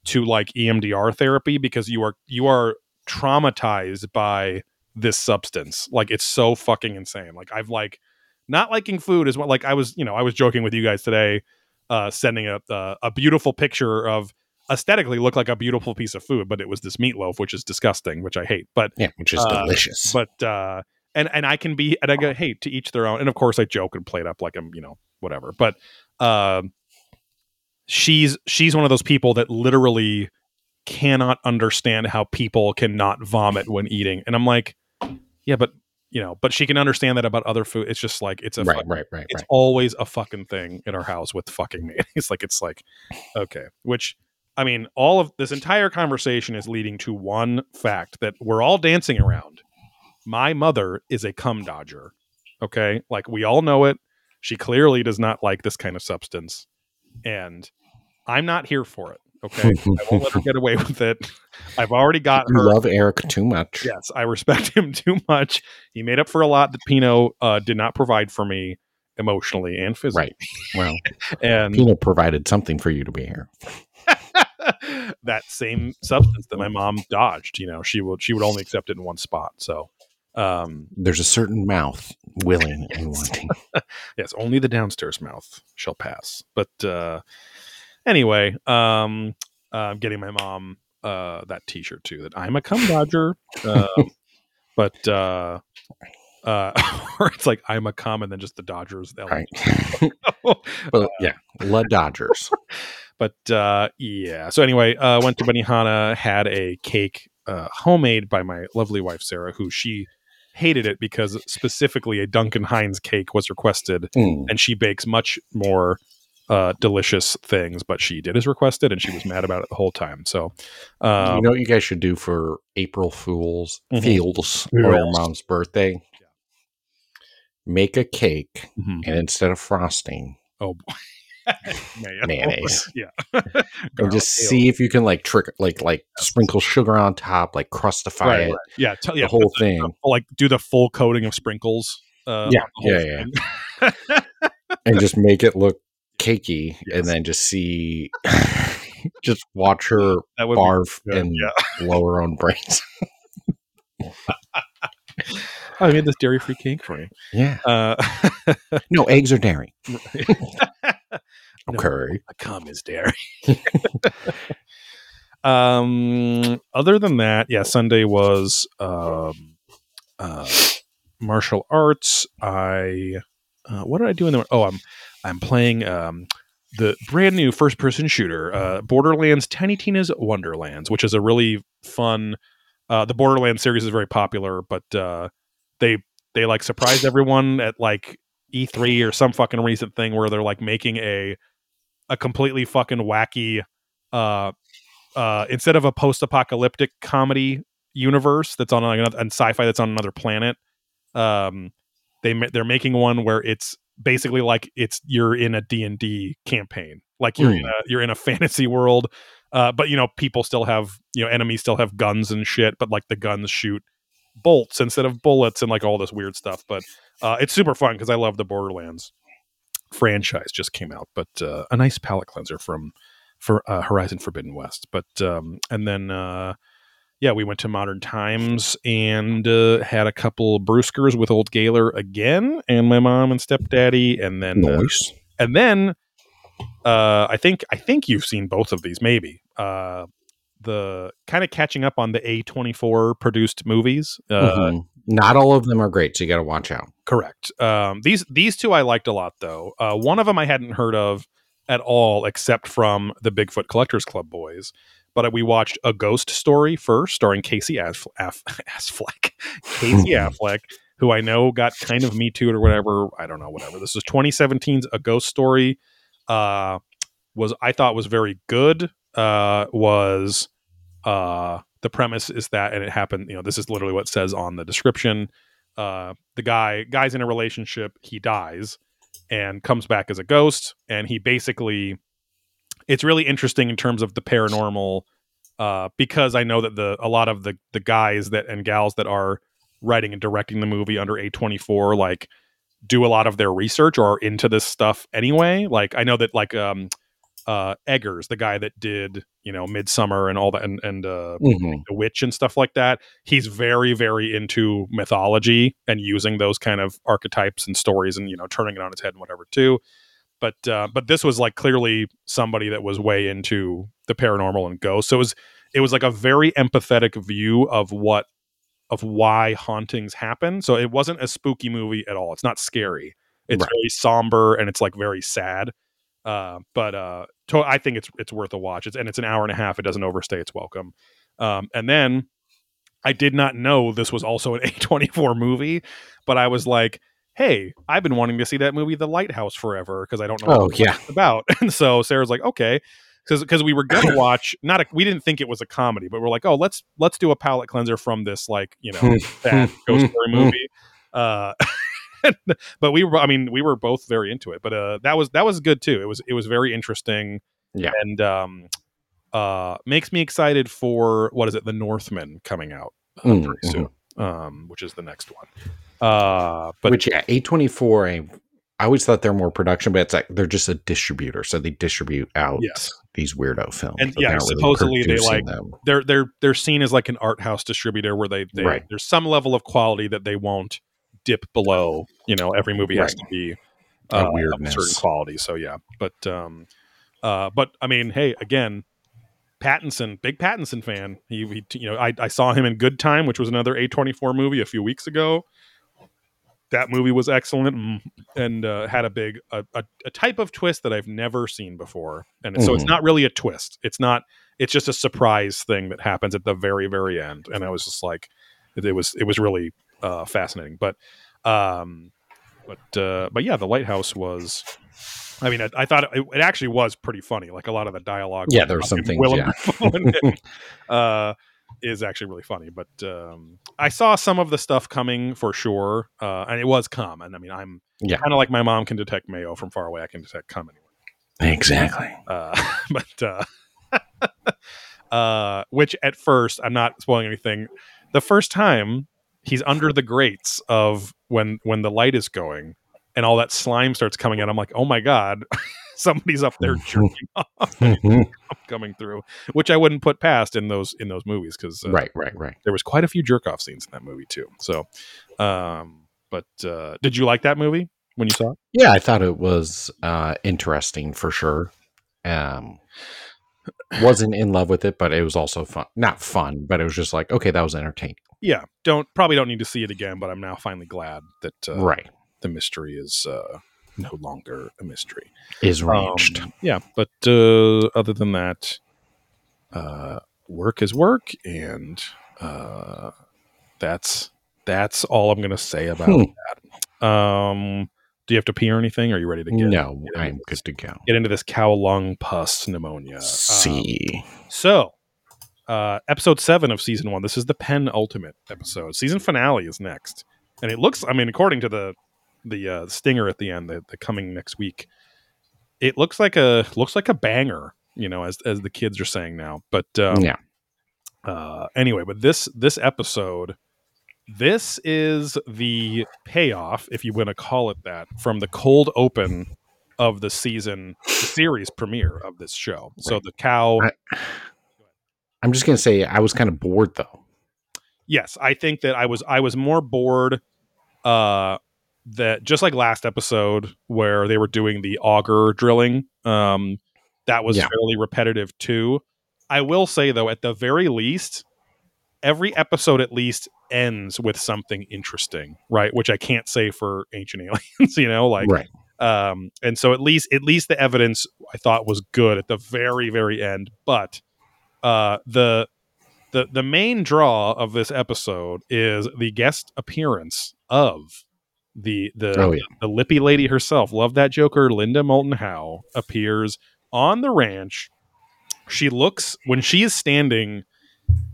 to like EMDR therapy because you are, you are traumatized by this substance. Like, it's so fucking insane. Like, I've like, not liking food is what like I was, you know, I was joking with you guys today, uh, sending a uh, a beautiful picture of aesthetically looked like a beautiful piece of food, but it was this meatloaf, which is disgusting, which I hate. But Yeah, which is Uh, delicious. but uh, and and I can be and I go, hey, to each their own. And of course, I joke and play it up like I'm, you know, whatever. But um, she's she's one of those people that literally cannot understand how people cannot vomit when eating, and I'm like, yeah, but you know, but she can understand that about other food. It's just like it's a right, fuck- right, right, it's right. always a fucking thing in our house with fucking mayonnaise. like it's like okay, which I mean, all of this entire conversation is leading to one fact that we're all dancing around. My mother is a cum dodger. Okay, like we all know it. She clearly does not like this kind of substance, and I'm not here for it. Okay, I won't let her get away with it. I've already got You her. love Eric too much. Yes, I respect him too much. He made up for a lot that Pino uh, did not provide for me emotionally and physically. Right. Well, And Pino provided something for you to be here. that same substance that my mom dodged, you know, she would she would only accept it in one spot. So, um, There's a certain mouth willing and wanting. yes, only the downstairs mouth shall pass. But uh, anyway, um, uh, I'm getting my mom uh, that T-shirt too. That I'm a cum dodger. Um, but uh, uh, or it's like I'm a cum, and then just the Dodgers. Right. Well, yeah. La Dodgers. but uh, yeah. So anyway, uh, went to Benihana, had a cake uh, homemade by my lovely wife Sarah, who she hated it because specifically a Duncan Hines cake was requested, Mm. and she bakes much more uh, delicious things, but she did as requested, and she was mad about it the whole time. So, um, you know what you guys should do for April Fools Mhm. Fields or your mom's birthday? Make a cake, mhm. and instead of frosting, oh boy. Mayonnaise. yeah, and just see if you can like trick, like like sprinkle sugar on top, like crustify right, it, right. yeah, tell, yeah, the whole put thing, like do the full coating of sprinkles. Uh, Yeah, on the yeah, and just make it look cakey, Yes. and then just see, just watch her that would be barf and yeah. blow her own brains. I made this dairy free cake for you. yeah, Uh, no eggs or dairy. No. Okay. a cum is dairy. um, other than that, yeah, Sunday was um, uh, martial arts. I uh, what did I do in the? Oh, I'm I'm playing um, the brand new first person shooter, uh, Borderlands Tiny Tina's Wonderlands, which is a really fun. Uh, the Borderlands series is very popular, but uh, they they like surprised everyone at like E3 or some fucking recent thing where they're like making a a completely fucking wacky uh uh instead of a post-apocalyptic comedy universe that's on like another and sci-fi that's on another planet um they they're making one where it's basically like it's you're in a D&D campaign. Like you're in Mm. a you're in a fantasy world uh but you know people still have you know enemies still have guns and shit but like the guns shoot bolts instead of bullets and like all this weird stuff. But uh it's super fun because I love the Borderlands franchise just came out but uh, a nice palate cleanser from for uh, Horizon Forbidden West. But um and then uh yeah, we went to Modern Times and uh, had a couple brewskers with Old Gaylor again, and my mom and stepdaddy, and then uh, and then uh, I think I think you've seen both of these, maybe uh, the kind of catching up on the A twenty four produced movies. Uh, Mhm. Not all of them are great, so you got to watch out. Correct. Um, these these two I liked a lot though. Uh, one of them I hadn't heard of at all, except from the Bigfoot Collectors Club boys. But we watched a ghost story first, starring Casey Affleck, Aff- Affleck, Casey Affleck, who I know got kind of me too or whatever. I don't know, whatever. This is 2017's A Ghost Story. Uh, was I thought was very good. Uh, was uh, the premise is that, and it happened. You know, this is literally what it says on the description. Uh, the guy guy's in a relationship. He dies and comes back as a ghost, and he basically. It's really interesting in terms of the paranormal, uh, because I know that the a lot of the the guys that and gals that are writing and directing the movie under A24 like do a lot of their research or are into this stuff anyway. Like I know that like um uh Eggers, the guy that did, you know, Midsommar and all that and and uh Mhm. the witch and stuff like that, he's very very into mythology and using those kind of archetypes and stories and you know turning it on its head and whatever too. But uh but this was like clearly somebody that was way into the paranormal and ghosts. So it was it was like a very empathetic view of what of why hauntings happen. So it wasn't a spooky movie at all. It's not scary. It's Right. very somber and it's like very sad. Uh, but uh, to, I think it's it's worth a watch. It's and it's an hour and a half. It doesn't overstay its welcome. Um, and then I did not know this was also an A24 movie, but I was like, "Hey, I've been wanting to see that movie, The Lighthouse, forever because I don't know Oh, what yeah. it's about." And so Sarah's like, "Okay." Because we were gonna watch not a we didn't think it was a comedy but we're like oh let's let's do a palate cleanser from this like you know that ghost story movie uh but we were i mean we were both very into it but uh that was that was good too it was it was very interesting Yeah. and um uh makes me excited for what is it the northman coming out uh, Mm, pretty soon um which is the next one uh but Which yeah, A twenty four. I I always thought they're more production, but it's like they're just a distributor, so they distribute out yes these weirdo films. And, yeah, they're really supposedly they, like, them. they're they're they're seen as like an art house distributor where they, they Right. there's some level of quality that they won't dip below you know every movie has to be A uh, a weirdness. certain quality so yeah but um uh but i mean hey again pattinson big pattinson fan he, he you know I, I saw him in good time which was another a24 movie a few weeks ago that movie was excellent and, and uh, had a big a, a, a type of twist that i've never seen before and so it's Mhm. not really a twist it's not it's just a surprise thing that happens at the very very end and i was just like it, it was it was really uh fascinating but um but uh but yeah the lighthouse was i mean i, I thought it, it actually was pretty funny like a lot of the dialogue Yeah, there were some things, Willem yeah. Uh is actually really funny but um i saw some of the stuff coming for sure uh and it was common i mean i'm Yeah. kind of like my mom can detect mayo from far away i can detect cum anyway Exactly. uh, but uh, uh, which at first I'm not spoiling anything. The first time he's under the grates of when when the light is going and all that slime starts coming out. I'm like, oh my god, somebody's up there jerking off and coming through, which I wouldn't put past in those in those movies because uh, right, right, right. there was quite a few jerk off scenes in that movie too. So, um, but uh, did you like that movie when you saw it? Yeah, I thought it was uh, interesting for sure. Um, wasn't in love with it, but it was also fun. Not fun, but it was just like, okay, that was entertaining. Yeah, don't probably don't need to see it again, but I'm now finally glad that uh, right. the mystery is uh, no longer a mystery. Is reached. Um, yeah, but uh, other than that, uh, work is work, and uh, that's that's all I'm going to say about Hmm. that. Um, do you have to pee or anything? Are you ready to get, no, get I'm into good to go. get into this cow lung pus pneumonia? Um, See. so, uh, episode seven of season one. This is the penultimate episode. Season finale is next, and it looks. I mean, according to the the uh, stinger at the end, the, the coming next week, it looks like a looks like a banger. You know, as as the kids are saying now. But um, yeah. uh, anyway, but this this episode, this is the payoff, if you want to call it that, from the cold open of the season, the series premiere of this show. So the cow. I- I'm just gonna say I was kind of bored though. yes, I think that I was I was more bored. Uh, that just like last episode where they were doing the auger drilling. Um, that was Yeah. fairly repetitive too. I will say though, at the very least, every episode at least ends with something interesting, right? Which I can't say for Ancient Aliens. You know, like right. um and so at least at least the evidence i thought was good at the very very end but uh the the the main draw of this episode is the guest appearance of the the Oh yeah. the lippy lady herself love that joker linda moulton howe appears on the ranch she looks when she is standing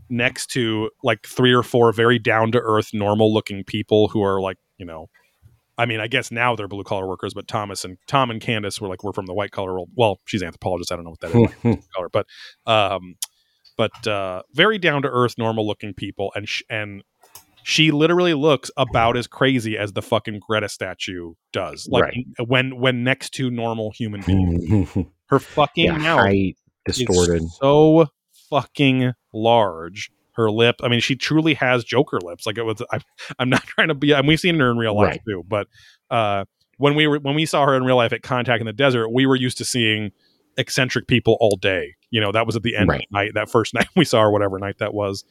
next to like three or four very down to earth normal looking people who are like you know I mean, I guess now they're blue collar workers, but Thomas and Tom and Candace were like we're from the white collar world. Well, she's anthropologist. I don't know what that is color, but um, but uh, very down to earth, normal looking people, and sh- and she literally looks about as crazy as the fucking Greta statue does. Like Right. when when next to normal human beings, her fucking yeah, mouth height distorted. so fucking large. Her lip, I mean, she truly has Joker lips. Like it was, I, I'm not trying to be. And we've seen her in real life Right. too. But uh, when we were when we saw her in real life at Contact in the Desert, we were used to seeing eccentric people all day. You know, that was at the end Right. of the night, that first night we saw her, whatever night that was.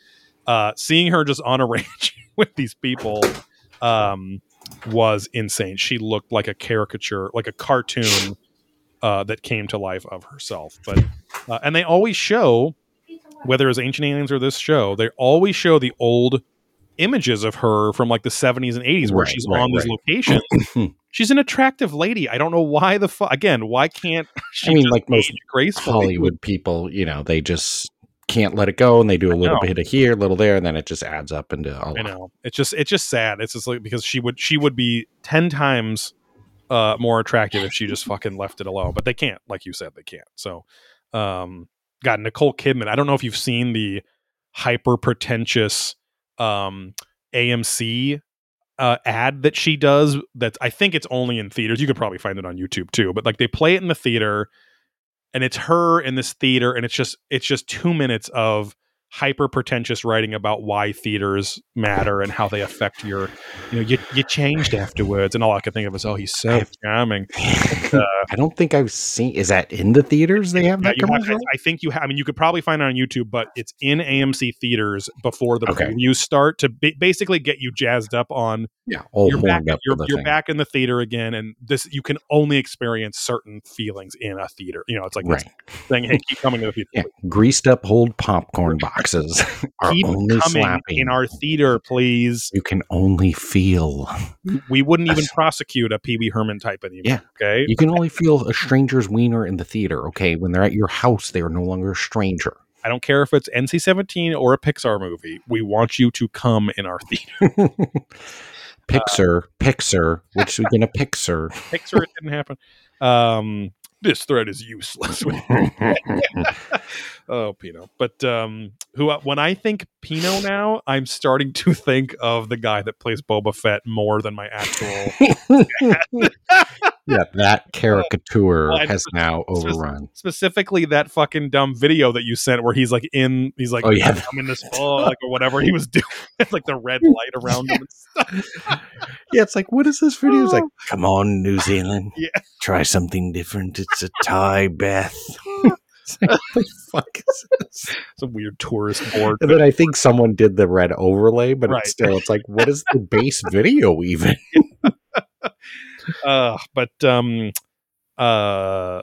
Uh, seeing her just on a ranch with these people um, was insane. She looked like a caricature, like a cartoon uh, that came to life of herself. But uh, and they always show whether it's Ancient Aliens or this show, they always show the old images of her from like the 70s and 80s where Right, she's right, on these right. locations. she's an attractive lady. I don't know why the fuck. Again, why can't she I mean, like most gracefully? Hollywood people, you know, they just can't let it go, and they do a little bit of here, a little there, and then it just adds up into a lot. I know. It's just it's just sad. It's just like because she would she would be 10 times uh more attractive if she just fucking left it alone. But they can't, like you said, they can't. So um God, Nicole Kidman. I don't know if you've seen the hyper pretentious um AMC uh, ad that she does that I think it's only in theaters. You could probably find it on YouTube too, but like they play it in the theater and it's her in this theater and it's just it's just 2 minutes of hyper pretentious writing about why theaters matter and how they affect your you know you you changed afterwards and all I could think of is oh he's so charming. I don't think I've seen. Is that in the theaters? They have Yeah, that you have, commercial. I think you have. I mean, you could probably find it on YouTube, but it's in AMC theaters before the Okay. previews start to ba- basically get you jazzed up on yeah, all you're back. You're, you're back in the theater again, and this you can only experience certain feelings in a theater. You know, it's like it's Right. saying, "Hey, keep coming to the theater. Yeah, greased up old popcorn boxes are keep only coming slapping. in our theater, please." you can only feel. We wouldn't even prosecute a Pee Wee Herman type anymore. Yeah. Okay. You can only feel a stranger's wiener in the theater. Okay, when they're at your house, they are no longer a stranger. I don't care if it's NC 17 or a Pixar movie. We want you to come in our theater. Pixar, Pixar, which we gonna Pixar. Pixar, it didn't happen. Um, this thread is useless. oh, Pino. But um, who when I think Pino now, I'm starting to think of the guy that plays Boba Fett more than my actual. yeah, that uh, caricature Well, I- has now overrun. specifically, that fucking dumb video that you sent where he's like in, he's like, Oh, yeah. I'm in this like or whatever he was doing, like the red light around him and stuff. Yeah, it's like, what is this video? It's like, oh. come on, New Zealand, Yeah. try something different. It's a Thai bath. It's like, what the fuck is this? It's a weird tourist board. And then I think someone did the red overlay, but Right. it's still, it's like, what is the base video even? uh, but um, uh,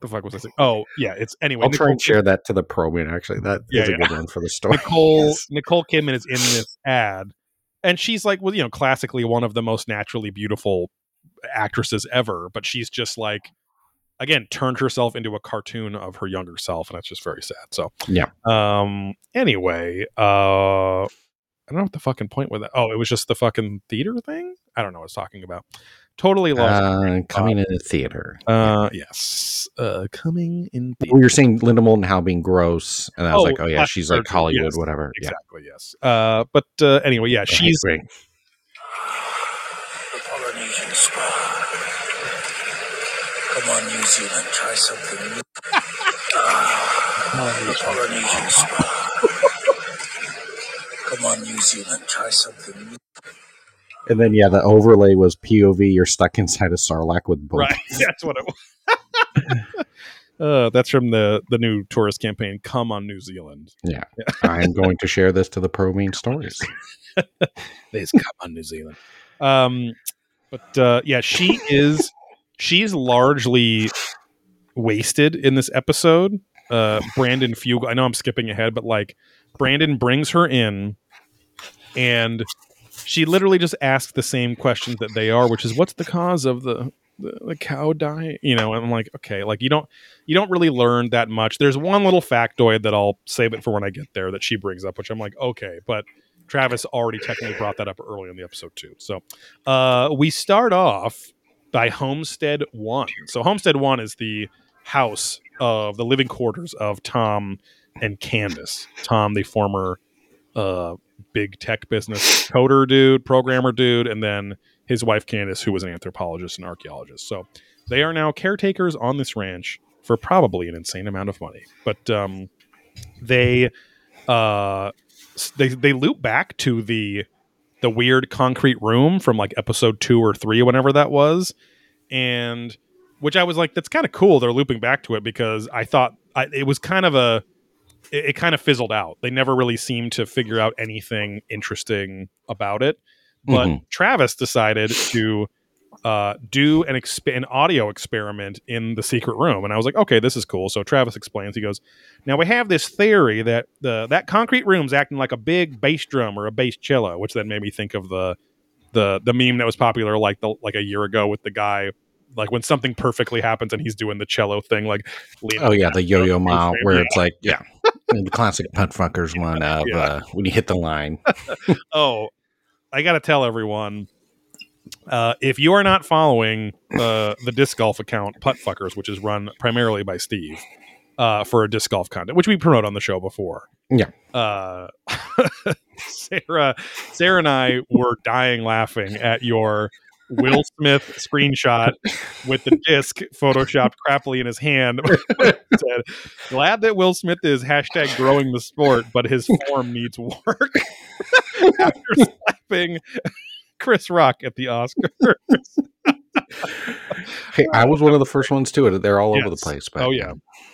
the fuck was I saying? Oh, yeah. It's anyway. I'll try Nicole, and share that to the probing. Actually, that is Yeah, a yeah. good one for the story. Nicole Nicole Kidman is in this ad, and she's like, well, you know, classically one of the most naturally beautiful actresses ever, but she's just like, again, turned herself into a cartoon of her younger self, and that's just very sad. So Yeah. Um. Anyway, uh, I don't know what the fucking point with that. Oh, it was just the fucking theater thing. I don't know what I was talking about. Totally lost. Uh, coming in the theater. Uh, yes. Uh, coming in. We were saying Linda Moulton Howe being gross, and I was Oh, like, "Oh yeah, plastic she's like Hollywood, yes, whatever." Exactly. Yes. Uh, but uh, anyway, yeah, Yeah, she's great. The Polynesian spa. Come on, New Zealand, try something new. Ah, the Polynesian spa. Come on, New Zealand, try something new. And then yeah, the overlay was POV. You're stuck inside a sarlacc with both. right. That's what it was. uh, that's from the the new tourist campaign. Come on, New Zealand. Yeah. I'm going to share this to the probing stories. Please come on, New Zealand. Um, but uh, yeah, she is. She's largely wasted in this episode. Uh, Brandon Fugel. I know I'm skipping ahead, but like Brandon brings her in, and she literally just asks the same questions that they are, which is, "What's the cause of the the, the cow dying?" You know, and I'm like, okay, like you don't you don't really learn that much. There's one little factoid that I'll save it for when I get there that she brings up, which I'm like, okay, but Travis already technically brought that up early in the episode too. So uh, we start off by Homestead One. So Homestead One is the house of the living quarters of Tom and Candace. Tom, the former uh, big tech business coder dude, programmer dude, and then his wife Candace, who was an anthropologist and archaeologist. So they are now caretakers on this ranch for probably an insane amount of money. But um, they uh, they they loop back to the the weird concrete room from like episode two or three, whenever that was, and which I was like, that's kind of cool. They're looping back to it because I thought I, it was kind of a it, it kind of fizzled out. They never really seemed to figure out anything interesting about it. But Mhm. Travis decided to uh, do an, exp- an audio experiment in the secret room, and I was like, okay, this is cool. So Travis explains. He goes, "Now we have this theory that the that concrete room's acting like a big bass drum or a bass cello," which then made me think of the the the meme that was popular like the like a year ago with the guy. Like when something perfectly happens and he's doing the cello thing, like Oh yeah, the yo-yo ma, where Yeah. it's like yeah, the classic Putt Fuckers one of Yeah. uh, when you hit the line. oh, I got to tell everyone uh, if you are not following uh, the disc golf account Putt Fuckers, which is run primarily by Steve uh, for a disc golf content, which we promote on the show before. Yeah. Uh, Sarah, Sarah and I were dying laughing at your Will Smith screenshot with the disc photoshopped crappily in his hand. Said, Glad that Will Smith is hashtag growing the sport, but his form needs work. After slapping Chris Rock at the Oscars. Hey, I was one of the first ones to it. They're all over the place. But Oh, yeah.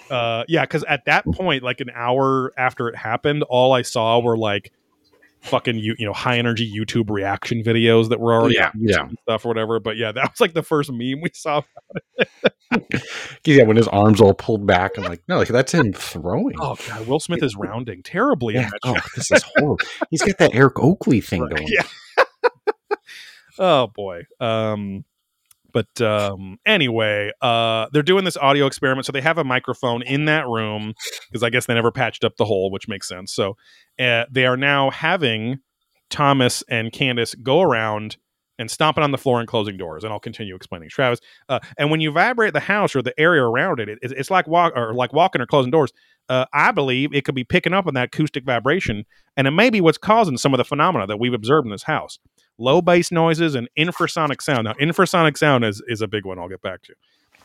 Uh, yeah, because at that point, like an hour after it happened, all I saw were like fucking you, you know high energy YouTube reaction videos that were already Yeah, yeah. and stuff or whatever. But yeah, that was like the first meme we saw. yeah, when his arms all pulled back, I'm like, no, like that's him throwing. Oh god, Will Smith is rounding terribly yeah. Oh, this is horrible. He's got that Eric Oakley thing Right, going. Yeah. oh boy. Um but um anyway, uh they're doing this audio experiment so they have a microphone in that room because I guess they never patched up the hole, which makes sense. So uh, they are now having Thomas and Candace go around and stomping on the floor and closing doors. And I'll continue explaining, Travis. Uh, and when you vibrate the house or the area around it, it it's like walk or like walking or closing doors. Uh, I believe it could be picking up on that acoustic vibration, and it may be what's causing some of the phenomena that we've observed in this house. Low bass noises and infrasonic sound. Now, infrasonic sound is is a big one. I'll get back to.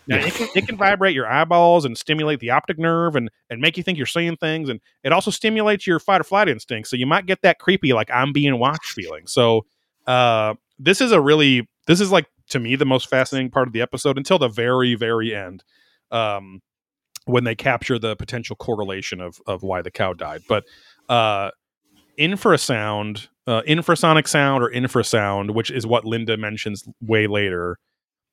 Now, it, can, it can vibrate your eyeballs and stimulate the optic nerve and and make you think you're seeing things, and it also stimulates your fight or flight instinct. So you might get that creepy, like I'm being watched feeling. So uh, this is a really this is like to me the most fascinating part of the episode until the very very end. Um, when they capture the potential correlation of of why the cow died. But uh, infrasound, uh, infrasonic sound or infrasound, which is what Linda mentions way later.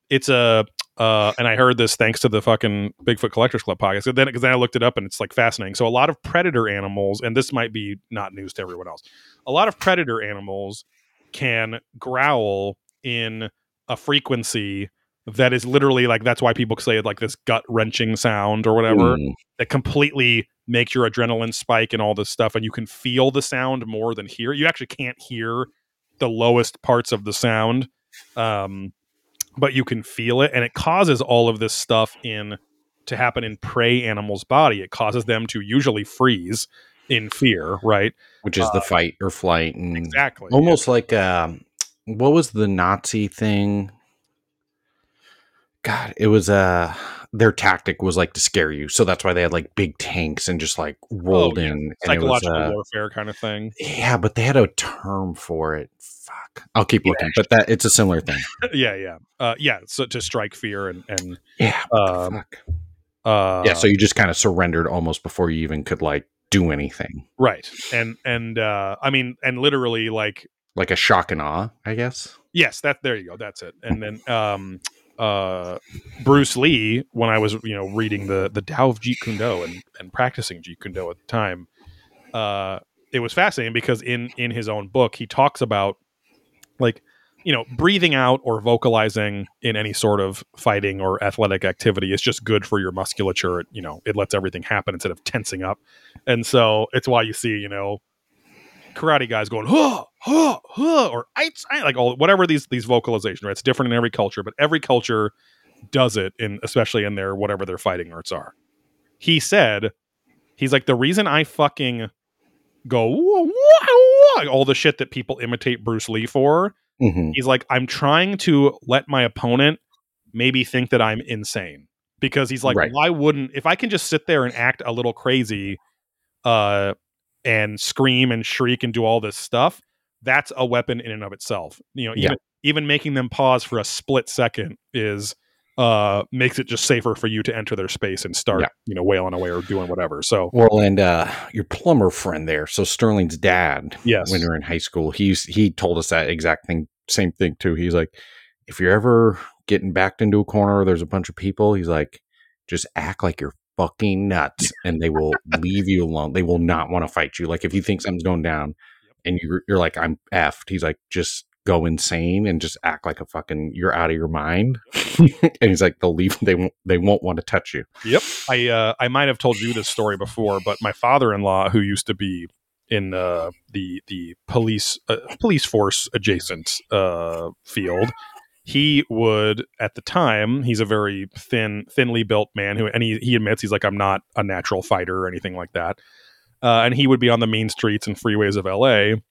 It's a uh, and I heard this thanks to the fucking Bigfoot Collectors Club podcast. So then, because then I looked it up and it's like fascinating. So a lot of predator animals, and this might be not news to everyone else. A lot of predator animals can growl in a frequency that is literally like that's why people say it like this gut wrenching sound or whatever Mm. that completely makes your adrenaline spike and all this stuff and you can feel the sound more than hear you actually can't hear the lowest parts of the sound um, but you can feel it and it causes all of this stuff in to happen in prey animals body. It causes them to usually freeze in fear right? Which is the fight or flight and exactly almost like um what was the nazi thing god it was uh their tactic was like to scare you so that's why they had like big tanks and just like rolled yeah. in it was, psychological uh, warfare kind of thing. yeah but they had a term for it. Fuck. I'll keep looking but that it's a similar thing. Yeah yeah. Uh, yeah so to strike fear and and yeah um, fuck. uh, yeah so you just kind of surrendered almost before you even could like do anything. Right and and uh i mean and literally like like a shock and awe i guess? Yes that there you go that's it and then um uh bruce lee when i was you know reading the the Tao of jeet kune do and and practicing jeet kune do at the time uh it was fascinating because in in his own book he talks about like you know breathing out or vocalizing in any sort of fighting or athletic activity is just good for your musculature. It, you know it lets everything happen instead of tensing up. And so it's why you see you know karate guys going huh huh huh or I, I like all whatever these these vocalization right? It's different in every culture but every culture does it in especially in their whatever their fighting arts are. He said he's like the reason i fucking go "Whoa, whoa, whoa," all the shit that people imitate bruce lee for hmm he's like i'm trying to let my opponent maybe think that i'm insane. Because he's like Right. why wouldn't if i can just sit there and act a little crazy uh and scream and shriek and do all this stuff that's a weapon in and of itself you know Yeah. even even making them pause for a split second is uh makes it just safer for you to enter their space and start Yeah. you know wailing away or doing whatever so Well, and uh, your plumber friend there, so Sterling's dad, yes when we were in high school, he's he told us that exact thing, same thing too. He's like, if you're ever getting backed into a corner, there's a bunch of people, he's like, just act like you're fucking nuts, and they will leave you alone. They will not want to fight you. Like if you think something's going down, and you're you're like, I'm effed. He's like, just go insane and just act like a fucking you're out of your mind. and he's like, they'll leave. They won't. They won't want to touch you. Yep. I uh, I might have told you this story before, but my father-in-law, who used to be in uh, the the police uh, police force adjacent uh, field, he would at the time he's a very thin, thinly built man who, and he he admits he's like I'm not a natural fighter or anything like that, uh, and he would be on the main streets and freeways of L.A.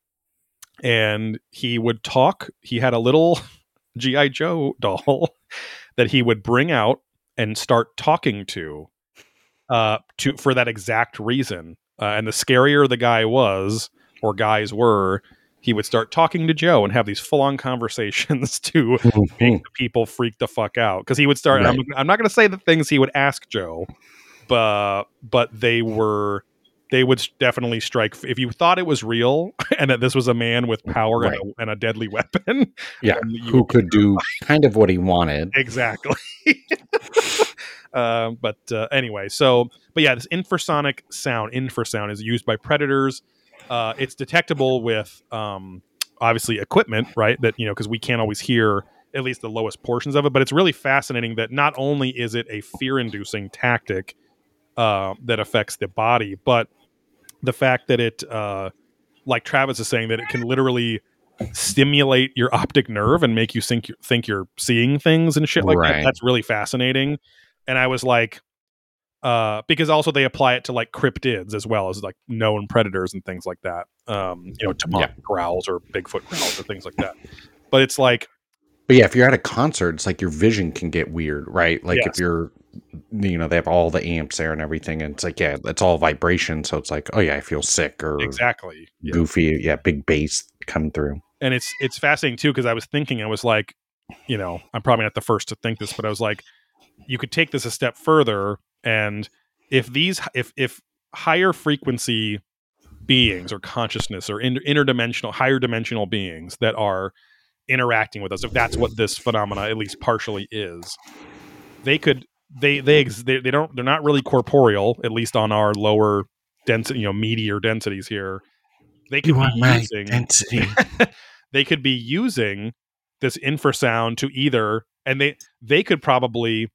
And he would talk. He had a little GI Joe doll that he would bring out and start talking to uh to for that exact reason uh, and the scarier the guy was or guys were he would start talking to joe and have these full-on conversations to make the people freak the fuck out because he would start I'm, I'm not going to say the things he would ask joe but but they were they would definitely strike if you thought it was real and that this was a man with power Right. and, a, and a deadly weapon Yeah, who could do kind of what he wanted. exactly. um, but uh, anyway, so but yeah, this infrasonic sound, infrasound, is used by predators. Uh, it's detectable with um, obviously equipment, right? That you know because we can't always hear at least the lowest portions of it. But it's really fascinating that not only is it a fear-inducing tactic uh, that affects the body, but the fact that it, uh, like Travis is saying, that it can literally stimulate your optic nerve and make you think you think you're seeing things and shit like that. That's really fascinating. And I was like, uh, because also they apply it to like cryptids as well as like known predators and things like that. Um, you know, Tamaki growls or Bigfoot growls or things like that. But it's like, But yeah, if you're at a concert, it's like your vision can get weird, right? Like Yes. if you're, you know, they have all the amps there and everything, and it's like, yeah, it's all vibration. So it's like, oh yeah, I feel sick or exactly. Yeah. goofy. Yeah, big bass coming through. and it's it's fascinating too because I was thinking I was like, you know, I'm probably not the first to think this, but I was like, you could take this a step further, and if these if if higher frequency beings or consciousness or inter- interdimensional, higher dimensional beings that are interacting with us. If that's what this phenomena at least partially is, they could they they ex- they, they don't they're not really corporeal at least on our lower density you know meteor densities here. They could be using density. they could be using this infrasound to either and they they could probably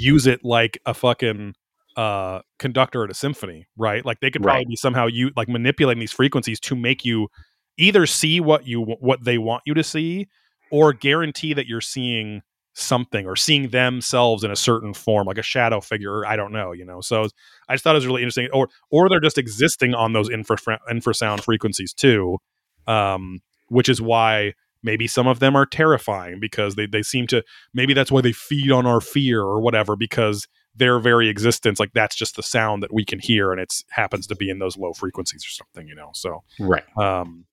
use it like a fucking uh conductor at a symphony right? Like they could probably Right. be somehow you like manipulating these frequencies to make you either see what you what they want you to see or guarantee that you're seeing something or seeing themselves in a certain form like a shadow figure or i don't know you know? So i just thought it was really interesting. Or or they're just existing on those infra infrasound frequencies too um which is why maybe some of them are terrifying because they, they seem to maybe that's why they feed on our fear or whatever because their very existence like that's just the sound that we can hear and it's happens to be in those low frequencies or something you know so right. um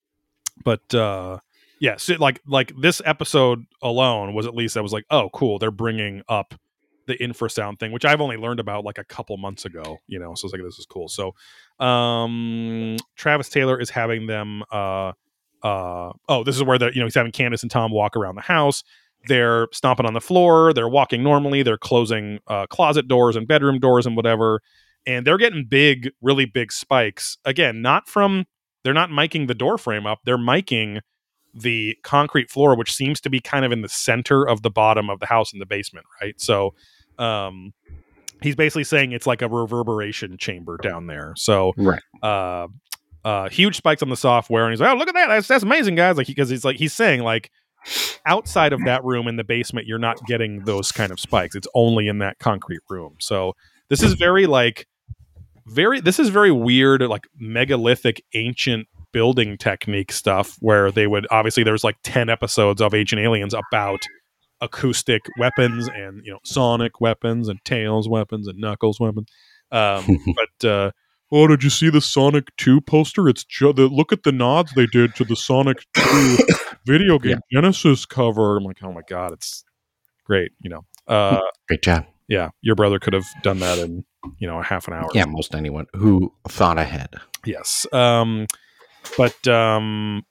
but uh yeah so like like this episode alone was at least i was like oh cool they're bringing up the infrasound thing which i've only learned about like a couple months ago you know so it's like this is cool so um travis taylor is having them uh uh oh this is where they're you know he's having candace and tom walk around the house. They're stomping on the floor. They're walking normally. They're closing uh, closet doors and bedroom doors and whatever. And they're getting big really big spikes. Again not from they're not miking the door frame up. They're miking the concrete floor which seems to be kind of in the center of the bottom of the house in the basement right? So um he's basically saying it's like a reverberation chamber down there. So Right. uh uh huge spikes on the software and he's like oh look at that. That's, that's amazing guys. Like because he's like he's saying like outside of that room in the basement you're not getting those kind of spikes. It's only in that concrete room. So this is very like very this is very weird like megalithic ancient building technique stuff where they would obviously there's like 10 episodes of ancient aliens about acoustic weapons and you know sonic weapons and tails weapons and knuckles weapons. Um but uh oh did you see the sonic 2 poster it's ju- the, look at the nods they did to the sonic 2 video game genesis cover i'm like oh my god it's great you know uh Great job. yeah your brother could have done that in you know a half an hour Yeah, most anyone who thought ahead. Yes. Um, but um,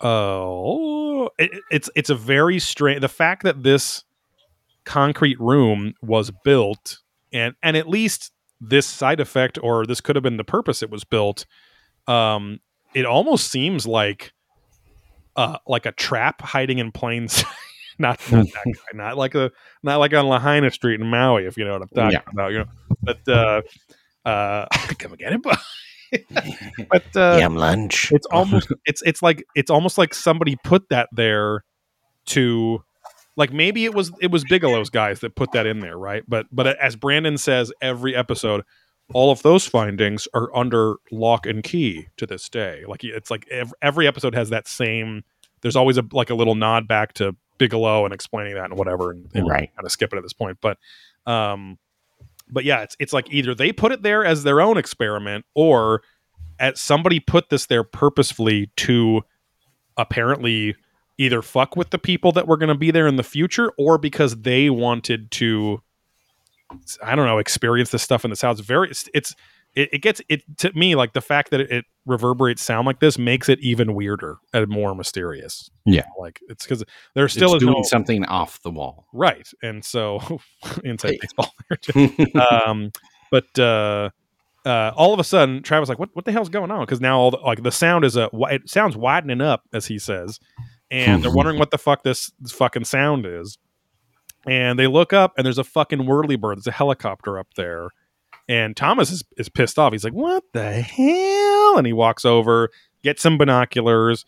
oh, it, it's it's a very strange. The fact that this concrete room was built, and and at least this side effect, or this could have been the purpose it was built. Um, it almost seems like uh like a trap hiding in plain sight. not not that guy, not like a not like on Lahaina Street in Maui, if you know what I'm talking Yeah. about. You know, but uh, uh, come and get it, but but uh, Yam lunch. it's almost it's it's like it's almost like somebody put that there to like maybe it was it was Bigelow's guys that put that in there, right? But but as Brandon says every episode, all of those findings are under lock and key to this day. Like it's like every, episode has that same. There's always a like a little nod back to Bigelow and explaining that and whatever, and, and Right. kind of skip it at this point. But um, but yeah, it's it's like either they put it there as their own experiment, or at somebody put this there purposefully to apparently either fuck with the people that were going to be there in the future, or because they wanted to, I don't know, experience this stuff in this house. Very, it's, it's it, it gets it to me like the fact that it, it reverberates sound like this makes it even weirder and more mysterious. Yeah. like it's because there still it's is doing no something off the wall. right, and so inside baseball um, but uh, uh, all of a sudden, Travis like, what what the hell's going on? Because now all the, like the sound is a it sounds widening up as he says, and they're wondering what the fuck this, this fucking sound is. And they look up, and there's a fucking whirly bird. There's a helicopter up there, and Thomas is, is pissed off. He's like, "What the hell?" And he walks over, gets some binoculars,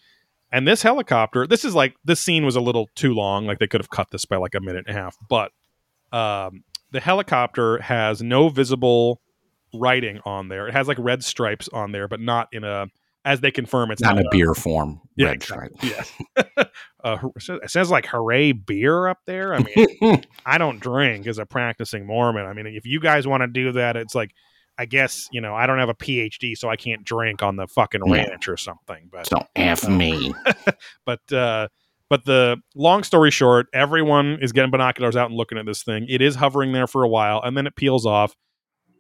and this helicopter. This is like this scene was a little too long. Like they could have cut this by like a minute and a half, but um, the helicopter has no visible writing on there. It has like red stripes on there, but not in a as they confirm it's Not not a beer form. Yeah, red exactly. stripe. Yes. uh, it says like hooray beer up there. I mean, I don't drink as a practicing Mormon. I mean, if you guys want to do that, it's like I guess, you know, I don't have a PhD, so I can't drink on the fucking Yeah. ranch or something. But Don't F me. but uh but the long story short, everyone is getting binoculars out and looking at this thing. It is hovering there for a while, and then it peels off.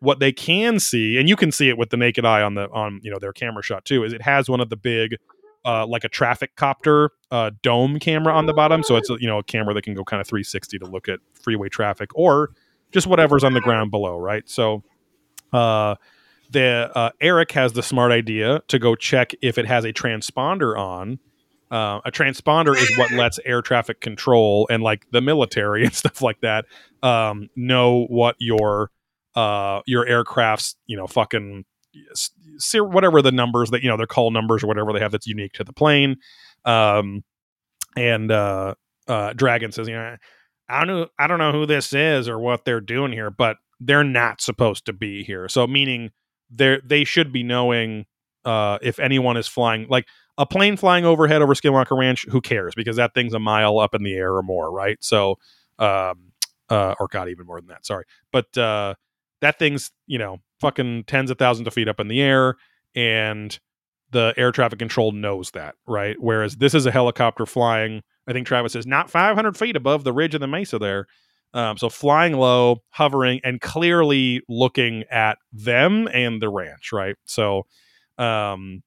What they can see, and you can see it with the naked eye on the on you know their camera shot too, is it has one of the big uh, like a traffic copter uh, dome camera on the bottom. So it's a, you know a camera that can go kind of 360 to look at freeway traffic or just whatever's on the ground below, right? So uh, the uh, Eric has the smart idea to go check if it has a transponder on. Uh, a transponder is what lets air traffic control and like the military and stuff like that um, know what your uh, your aircraft's you know fucking whatever the numbers that you know their call numbers or whatever they have that's unique to the plane. Um, and uh, uh, Dragon says, you know, I don't know, I don't know who this is or what they're doing here, but they're not supposed to be here. So meaning they they should be knowing uh, if anyone is flying like a plane flying overhead over Skinwalker Ranch. Who cares? Because that thing's a mile up in the air or more, right? So, um, uh, or God, even more than that. Sorry, but uh, that thing's you know fucking tens of thousands of feet up in the air, and the air traffic control knows that, right? Whereas this is a helicopter flying. I think Travis says not 500 feet above the ridge of the mesa there. Um, so flying low, hovering, and clearly looking at them and the ranch, right? So, um,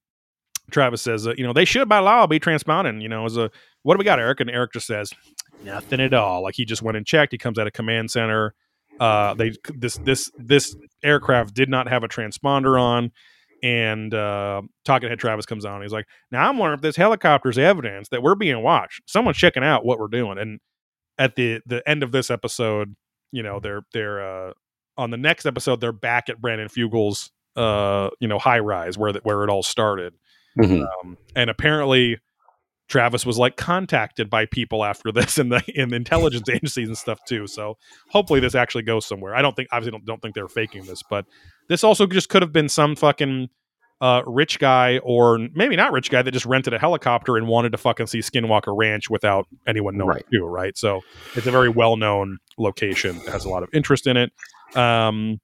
Travis says, uh, you know, they should by law be transponding. You know, as a what do we got, Eric? And Eric just says nothing at all. Like he just went and checked. He comes out of command center. Uh, they this this this aircraft did not have a transponder on. And uh, talking head Travis comes on. He's like, "Now I'm wondering if this helicopter's evidence that we're being watched. Someone's checking out what we're doing." And at the the end of this episode, you know, they're they're uh, on the next episode they're back at Brandon Fugal's uh, you know high rise where the, where it all started, Mhm. um, and apparently Travis was like contacted by people after this in the in the intelligence agencies and stuff too. So hopefully this actually goes somewhere. I don't think obviously don't, don't think they're faking this, but this also just could have been some fucking uh, rich guy or maybe not rich guy that just rented a helicopter and wanted to fucking see Skinwalker Ranch without anyone knowing Right. too, right? So it's a very well known location that has a lot of interest in it. Um,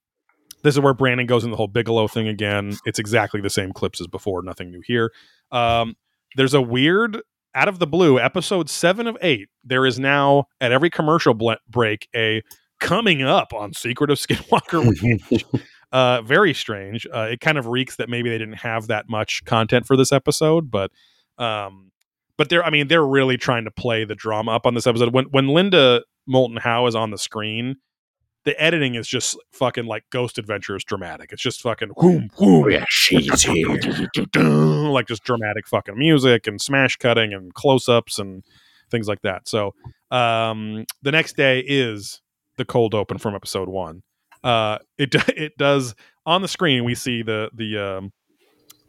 this is where Brandon goes in the whole Bigelow thing again. It's exactly the same clips as before, nothing new here. Um, there's a weird out of the blue episode seven of eight. There is now at every commercial ble- break a coming up on Secret of Skinwalker uh, very strange. Uh, it kind of reeks that maybe they didn't have that much content for this episode, but um, but they're I mean they're really trying to play the drama up on this episode. When when Linda Moulton Howe is on the screen, the editing is just fucking like Ghost Adventures dramatic. It's just fucking whoom whoom Oh, yeah, she's here. like just dramatic fucking music and smash cutting and close ups and things like that. So um, the next day is the cold open from episode one. Uh, it it does on the screen. We see the the um,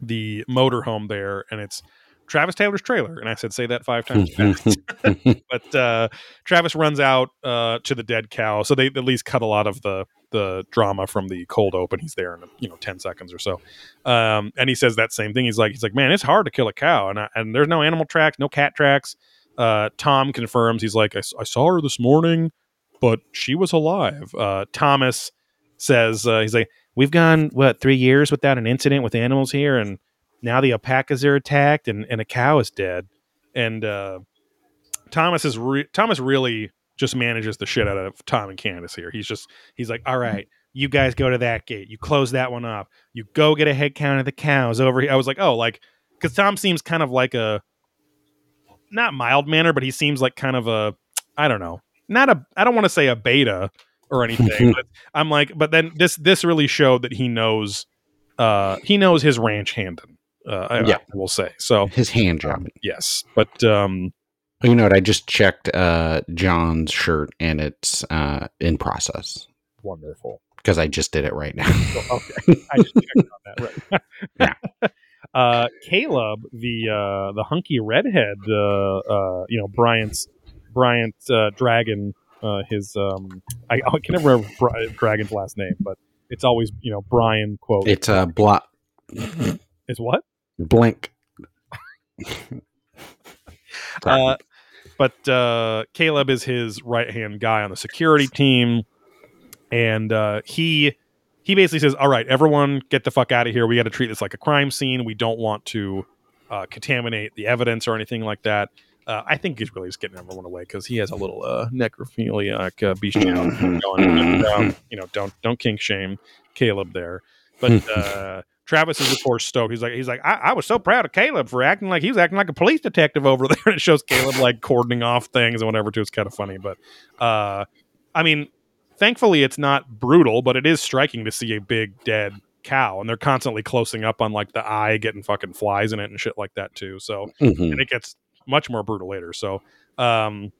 the motorhome there, and it's Travis Taylor's trailer. And I said, say that five times fast but uh, Travis runs out uh, to the dead cow, so they at least cut a lot of the the drama from the cold open. He's there in you know ten seconds or so, um, and he says that same thing. He's like, he's like, man, it's hard to kill a cow, and I, and there's no animal tracks, no cat tracks. Uh, Tom confirms. He's like, I, I, saw her this morning, but she was alive. Uh, Thomas says, uh, he's like, we've gone what three years without an incident with animals here, and now the alpacas are attacked, and and a cow is dead, and. uh Thomas is re- Thomas really just manages the shit out of Tom and Candace here. He's just he's like, all right, you guys go to that gate, you close that one up, you go get a head count of the cows over here. I was like, oh, like because Tom seems kind of like a not mild manner, but he seems like kind of a I don't know, not a I don't want to say a beta or anything. but I'm like, but then this this really showed that he knows uh he knows his ranch handing. Uh, I, Yeah. I will say so. His hand job. Um, yes, but um, You know what? I just checked uh, John's shirt and it's uh, in process wonderful. because I just did it right now. Oh, okay. I just checked on that. Right. Uh, Caleb, the uh, the hunky redhead, uh, uh, you know Bryant's Bryant uh, Dragon. Uh, his um, I, I can never remember Bri- Dragon's last name, but it's always you know Brian quote. it's a blot is what? Blink. Uh, but uh, Caleb is his right hand guy on the security team, and uh, he he basically says, "All right, everyone, get the fuck out of here. We got to treat this like a crime scene. We don't want to uh, contaminate the evidence or anything like that." Uh, I think he's really just getting everyone away because he has a little uh, necrophiliac uh, bestiality going. You know, don't don't kink shame Caleb there. But uh, Travis is of course stoked. He's like, he's like, I, I was so proud of Caleb for acting like he was acting like a police detective over there. And it shows Caleb like cordoning off things and whatever too. It's kind of funny, but uh, I mean, thankfully it's not brutal, but it is striking to see a big dead cow, and they're constantly closing up on like the eye getting fucking flies in it and shit like that too. So Mhm. and it gets much more brutal later. So um,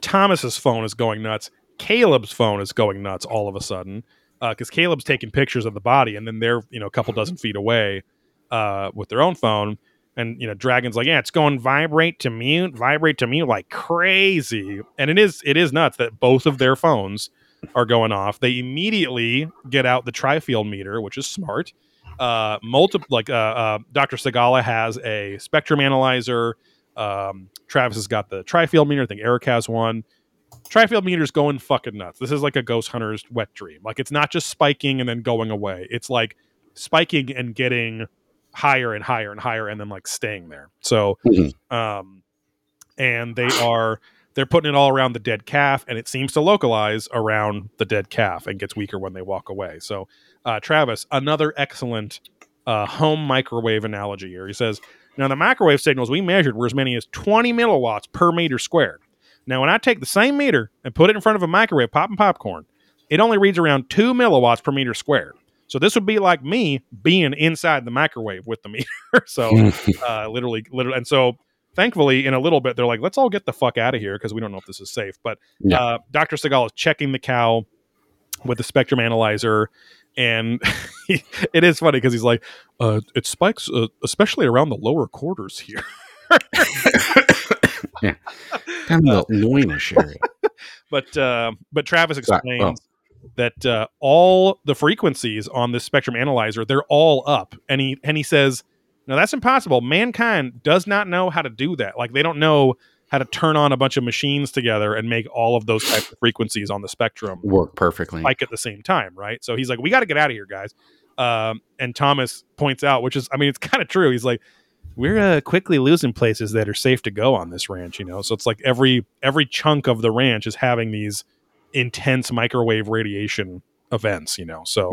Thomas's phone is going nuts. Caleb's phone is going nuts all of a sudden because Caleb's taking pictures of the body, and then they're you know a couple dozen feet away uh, with their own phone. And you know, Dragon's like, yeah, it's going vibrate to mute, vibrate to mute like crazy, and it is it is nuts that both of their phones are going off. They immediately get out the trifield meter, which is smart. Uh, multiple like uh, uh, Dr. Segala has a spectrum analyzer. Um, Travis has got the trifield meter. I think Eric has one. Trifield meter's going fucking nuts. This is like a ghost hunter's wet dream. Like it's not just spiking and then going away. It's like spiking and getting higher and higher and higher and then like staying there. So Mhm. um and they are they're putting it all around the dead calf and it seems to localize around the dead calf and gets weaker when they walk away. So uh Travis, another excellent uh home microwave analogy here. He says, now the microwave signals we measured were as many as 20 milliwatts per meter squared. Now, when I take the same meter and put it in front of a microwave popping popcorn, it only reads around two milliwatts per meter squared. So this would be like me being inside the microwave with the meter. so uh, literally, literally, and so thankfully, in a little bit, they're like, "Let's all get the fuck out of here" because we don't know if this is safe. But Yeah. uh, Doctor Segal is checking the cow with the spectrum analyzer. And he, it is funny because he's like, uh, it spikes, uh, especially around the lower quarters here. kind of the loinish area. but uh, but Travis Right, explains that uh, all the frequencies on this spectrum analyzer they're all up, and he and he says, "No, that's impossible. Mankind does not know how to do that. Like they don't know how to turn on a bunch of machines together and make all of those types of frequencies on the spectrum Work perfectly. like at the same time, right? So he's like, we got to get out of here, guys. Um, and Thomas points out, which is, I mean, it's kind of true. He's like, we're uh, quickly losing places that are safe to go on this ranch, you know. So it's like every every chunk of the ranch is having these intense microwave radiation events, you know. So,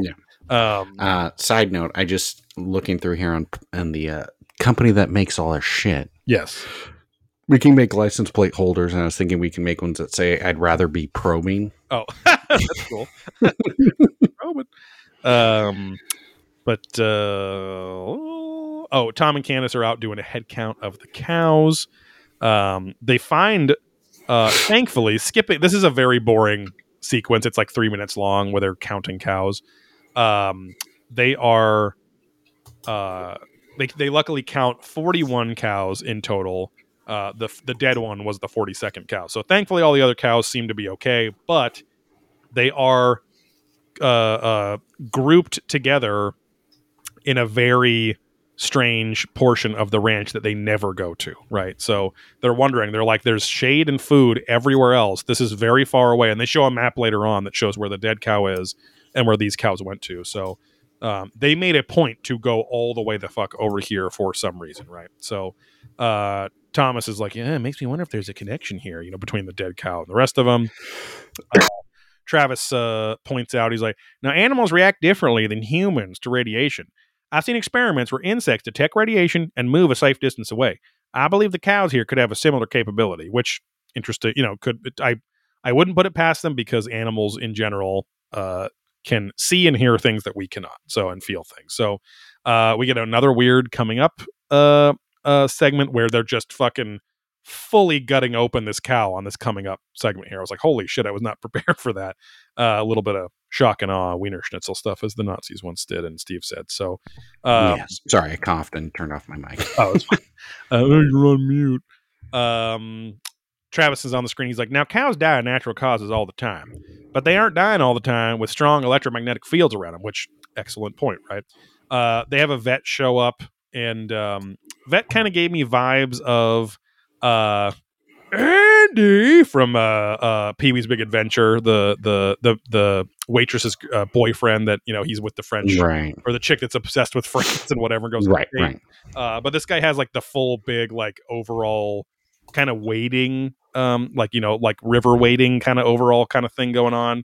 um, Uh, side note, I just looking through here on on the uh, company that makes all our shit. yes, We can make license plate holders, and I was thinking we can make ones that say "I'd rather be probing." Oh, that's cool. Robin. Um, but uh, oh, Tom and Candace are out doing a head count of the cows. Um, they find, uh, thankfully, skipping. This is a very boring sequence. It's like three minutes long where they're counting cows. Um, they are, uh, they they luckily count forty one cows in total. Uh, the the dead one was the forty second cow. So thankfully, all the other cows seem to be okay, but they are uh, uh, grouped together in a very strange portion of the ranch that they never go to. Right, so they're wondering. They're like, "There's shade and food everywhere else. This is very far away." And they show a map later on that shows where the dead cow is and where these cows went to. So um, they made a point to go all the way the fuck over here for some reason. Right, so. Uh, Thomas is like, yeah, it makes me wonder if there's a connection here, you know, between the dead cow and the rest of them. Uh, Travis uh, points out, he's like, now animals react differently than humans to radiation. I've seen experiments where insects detect radiation and move a safe distance away. I believe the cows here could have a similar capability, which interesting, you know, could I I wouldn't put it past them because animals in general uh, can see and hear things that we cannot, so and feel things. So uh, we get another weird coming up uh, uh, segment where they're just fucking fully gutting open this cow on this coming up segment here. I was like, holy shit, I was not prepared for that. Uh, a little bit of shock and awe, Wiener Schnitzel stuff, as the Nazis once did, and Steve said. So, um, yes. Sorry, I coughed and turned off my mic. oh, it's fine. uh, you're on mute. Um, Travis is on the screen. He's like, now cows die of natural causes all the time, but they aren't dying all the time with strong electromagnetic fields around them, which excellent point, right? Uh, they have a vet show up, and um, vet kind of gave me vibes of uh, Andy from uh, uh, Pee Wee's Big Adventure, the the the the waitress's uh, boyfriend that you know he's with the French right, or the chick that's obsessed with France and whatever and goes right, on a date. right. Uh, but this guy has like the full big like overall kind of waiting, um, like you know, like river waiting kind of overall kind of thing going on,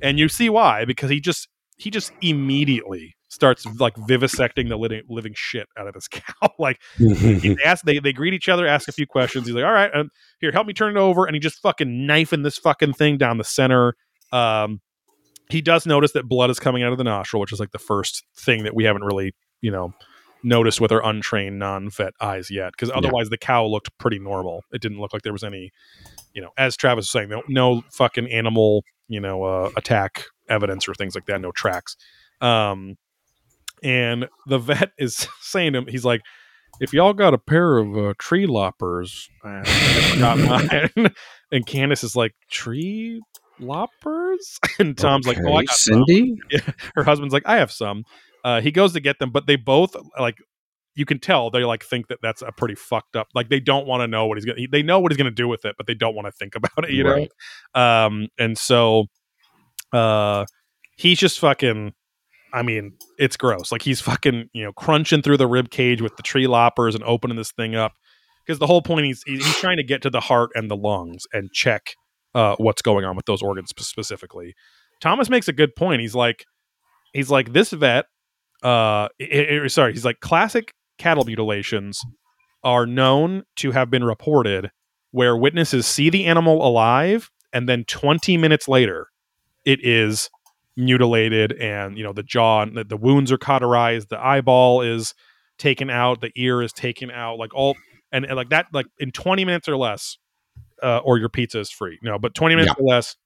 and you see why because he just he just immediately starts like vivisecting the living, living shit out of this cow. like he ask, they they greet each other, ask a few questions. He's like, "All right, um, here, help me turn it over," and he just fucking knifing this fucking thing down the center. Um, he does notice that blood is coming out of the nostril, which is like the first thing that we haven't really, you know, noticed with our untrained non-vet eyes yet. Because otherwise, the cow looked pretty normal. It didn't look like there was any, you know, as Travis was saying, no, no fucking animal, you know, uh, attack evidence or things like that, no tracks. Um, and the vet is saying to him, he's like, if y'all got a pair of uh, tree loppers, I forgot mine. and Candace is like, tree loppers? And Tom's like, oh, I Okay, got some. Cindy. Her husband's like, I have some. Uh, he goes to get them, but they both like. You can tell they like think that that's a pretty fucked up. Like they don't want to know what he's gonna. They know what he's gonna do with it, but they don't want to think about it. You know. Um, and so, uh, he's just fucking. I mean, it's gross. Like he's fucking, you know, crunching through the rib cage with the tree loppers and opening this thing up because the whole point he's he's trying to get to the heart and the lungs and check uh, what's going on with those organs specifically. Thomas makes a good point. He's like, he's like this vet. Uh, i- i- sorry, he's like classic cattle mutilations are known to have been reported where witnesses see the animal alive and then 20 minutes later it is mutilated and you know the jaw the, the wounds are cauterized the eyeball is taken out the ear is taken out like all and, and like that like in 20 minutes or less uh, or your pizza is free. No but 20 minutes or less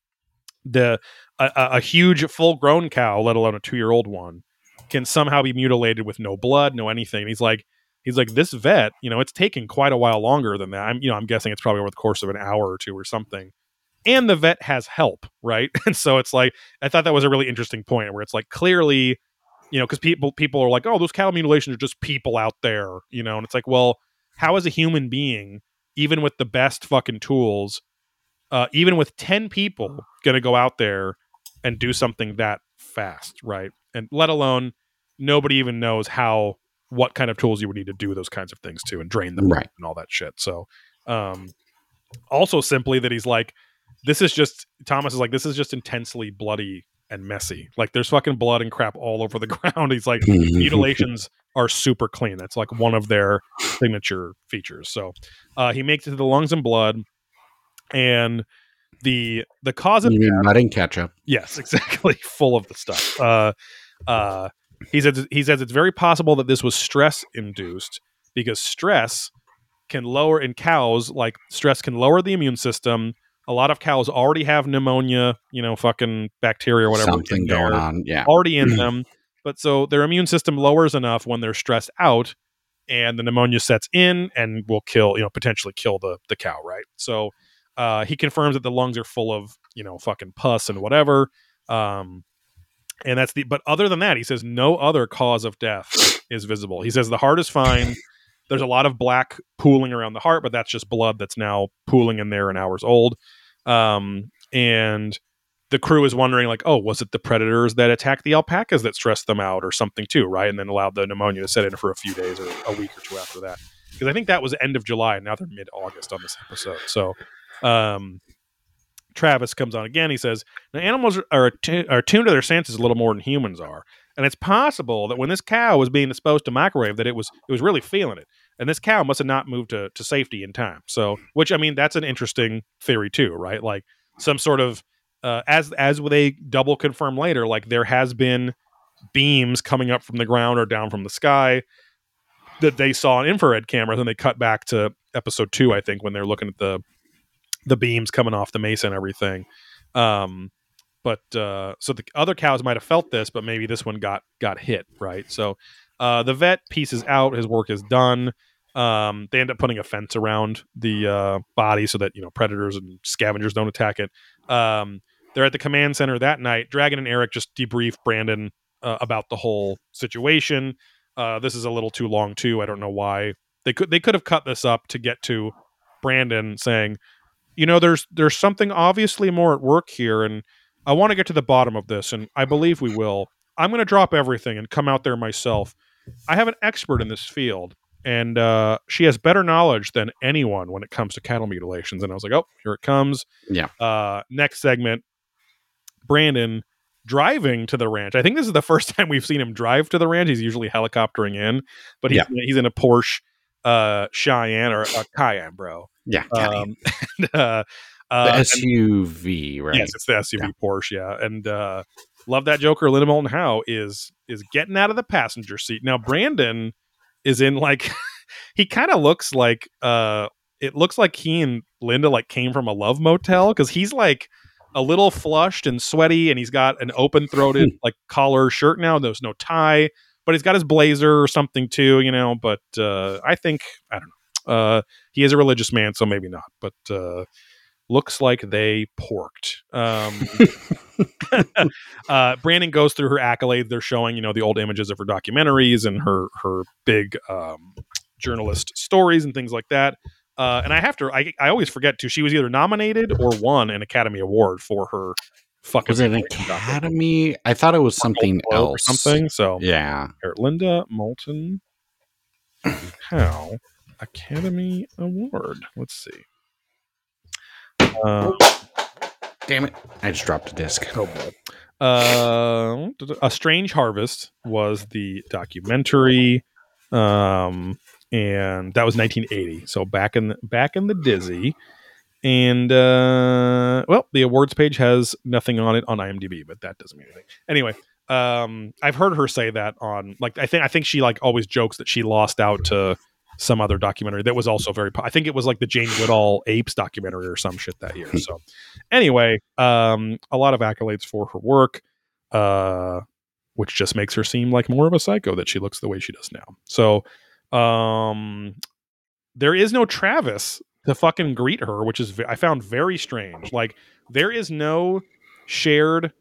the a, a a huge full grown cow let alone a two year old one can somehow be mutilated with no blood no anything. And he's like he's like this vet you know it's taken quite a while longer than that. I'm you know i'm guessing it's probably over the course of an hour or two or something and the vet has help right? And so it's like i thought that was a really interesting point where it's like clearly you know because people people are like oh those cattle mutilations are just people out there you know? And it's like well how is a human being even with the best fucking tools uh, even with 10 people gonna go out there and do something that fast right? And let alone nobody even knows how what kind of tools you would need to do those kinds of things to and drain them Right. and all that shit. So um also simply that he's like this is just thomas is like this is just intensely bloody and messy like there's fucking blood and crap all over the ground he's like mutilations are super clean that's like one of their signature features so uh he makes it to the lungs and blood and the the cause of You mean mud and ketchup? Yes, exactly. Full of the stuff. Uh, uh, he says he says it's very possible that this was stress induced because stress can lower in cows. Like stress can lower the immune system. A lot of cows already have pneumonia, you know, fucking bacteria or whatever Something going on. Yeah. already in them. But so their immune system lowers enough when they're stressed out, and the pneumonia sets in and will kill, you know, potentially kill the the cow, right? So uh, he confirms that the lungs are full of you know fucking pus and whatever um and that's the but other than that he says no other cause of death is visible he says the heart is fine there's a lot of black pooling around the heart but that's just blood that's now pooling in there and hours old um and the crew is wondering like oh was it the predators that attacked the alpacas that stressed them out or something too? Right? And then allowed the pneumonia to set in for a few days or a week or two after that. Because i think that was end of july. And now they're mid-august on this episode. So um Travis comes on again. He says, "The animals are, attu- are tuned to their senses a little more than humans are, and it's possible that when this cow was being exposed to microwave, that it was it was really feeling it, and this cow must have not moved to, to safety in time. So, which I mean, that's an interesting theory too, right? Like some sort of uh, as as they double confirm later, like there has been beams coming up from the ground or down from the sky that they saw on infrared cameras, and they cut back to episode two, I think, when they're looking at the the beams coming off the mesa and everything. Um, but uh, so the other cows might have felt this, but maybe this one got got hit, right? So uh, the vet pieces out. His work is done. Um, they end up putting a fence around the uh, body so that you know predators and scavengers don't attack it. Um, they're at the command center that night. Dragon and Eric just debrief Brandon uh, about the whole situation. Uh, this is a little too long too. I don't know why they could they could have cut this up to get to Brandon saying, you know, there's there's something obviously more at work here, and I want to get to the bottom of this, and I believe we will. I'm going to drop everything and come out there myself. I have an expert in this field, and uh, she has better knowledge than anyone when it comes to cattle mutilations. And I was like, oh, here it comes. Yeah. Uh, next segment, Brandon driving to the ranch. I think this is the first time we've seen him drive to the ranch. He's usually helicoptering in, but he's, he's in a Porsche uh, Cheyenne or a Cayenne, bro. Yeah. Um, and, uh, the uh, and- SUV, right? Yes, it's the SUV Yeah. Porsche, yeah. And uh love that Joker. Linda Moulton Howe is is getting out of the passenger seat. Now Brandon is in like he kind of looks like uh it looks like he and Linda like came from a love motel because he's like a little flushed and sweaty and he's got an open throated like collar shirt now. There's no tie, but he's got his blazer or something too, you know. But uh I think I don't know. Uh he is a religious man, so maybe not. But uh looks like they porked. Um, uh, Brandon goes through her accolades. They're showing, you know, the old images of her documentaries and her her big um, journalist stories and things like that. Uh, and I have to, I, I always forget too. She was either nominated or won an Academy Award for her fucking. Was it an. Academy? I thought it was something else. something. So Yeah. here, Linda Moulton Howe Academy Award. Let's see. Uh, Damn it! I just dropped a disc. Oh boy. Uh, a Strange Harvest was the documentary, um, and that was 1980. So back in the, back in the dizzy, and uh, well, the awards page has nothing on it on IMDb, but that doesn't mean anything. Anyway, um, I've heard her say that on like I think I think she like always jokes that she lost out to some other documentary that was also very. po- I think it was like the Jane Goodall apes documentary or some shit that year. So anyway, um, a lot of accolades for her work, uh, which just makes her seem like more of a psycho that she looks the way she does now. So, um, there is no Travis to fucking greet her, which is ve- I found very strange. Like there is no shared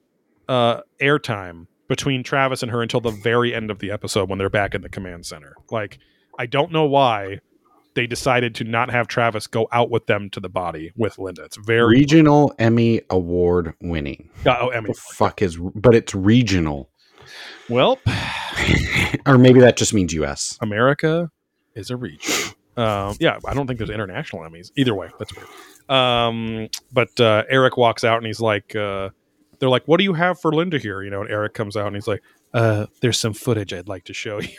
uh airtime between Travis and her until the very end of the episode when they're back in the command center. Like I don't know why they decided to not have Travis go out with them to the body with Linda. It's very Regional Emmy Award winning. oh Emmy. The fuck is? But it's regional, Well, or maybe that just means U.S. America is a region. Um, yeah, I don't think there's international Emmys. Either way, that's weird. Um, but uh, Eric walks out and he's like, uh, "They're like, what do you have for Linda here?" You know, and Eric comes out and he's like, uh, "There's some footage I'd like to show you."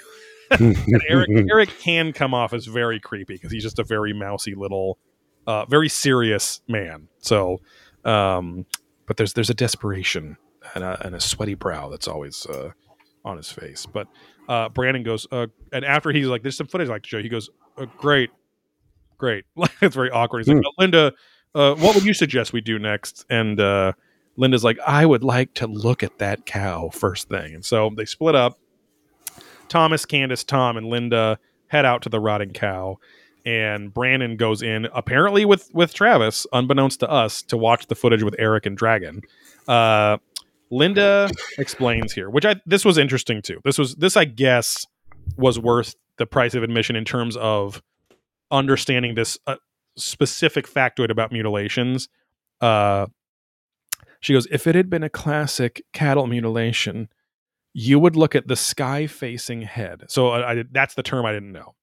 Eric Eric can come off as very creepy because he's just a very mousy little, uh, very serious man. So, um, but there's there's a desperation and a, and a sweaty brow that's always uh, on his face. But uh, Brandon goes, uh, and after he's like, "There's some footage I'd like to show," you," he goes, uh, "Great, great." it's very awkward. He's like, Hmm. "Linda, uh, what would you suggest we do next?" And uh, Linda's like, "I would like to look at that cow first thing." And so they split up. Thomas, Candace, Tom, and Linda head out to the rotting cow, and Brandon goes in apparently with with Travis, unbeknownst to us, to watch the footage with Eric and Dragon. Uh, Linda explains here, which I this was interesting too. This was this I guess was worth the price of admission in terms of understanding this uh, specific factoid about mutilations. Uh, she goes, if it had been a classic cattle mutilation, you would look at the sky facing head. So I, I that's the term I didn't know.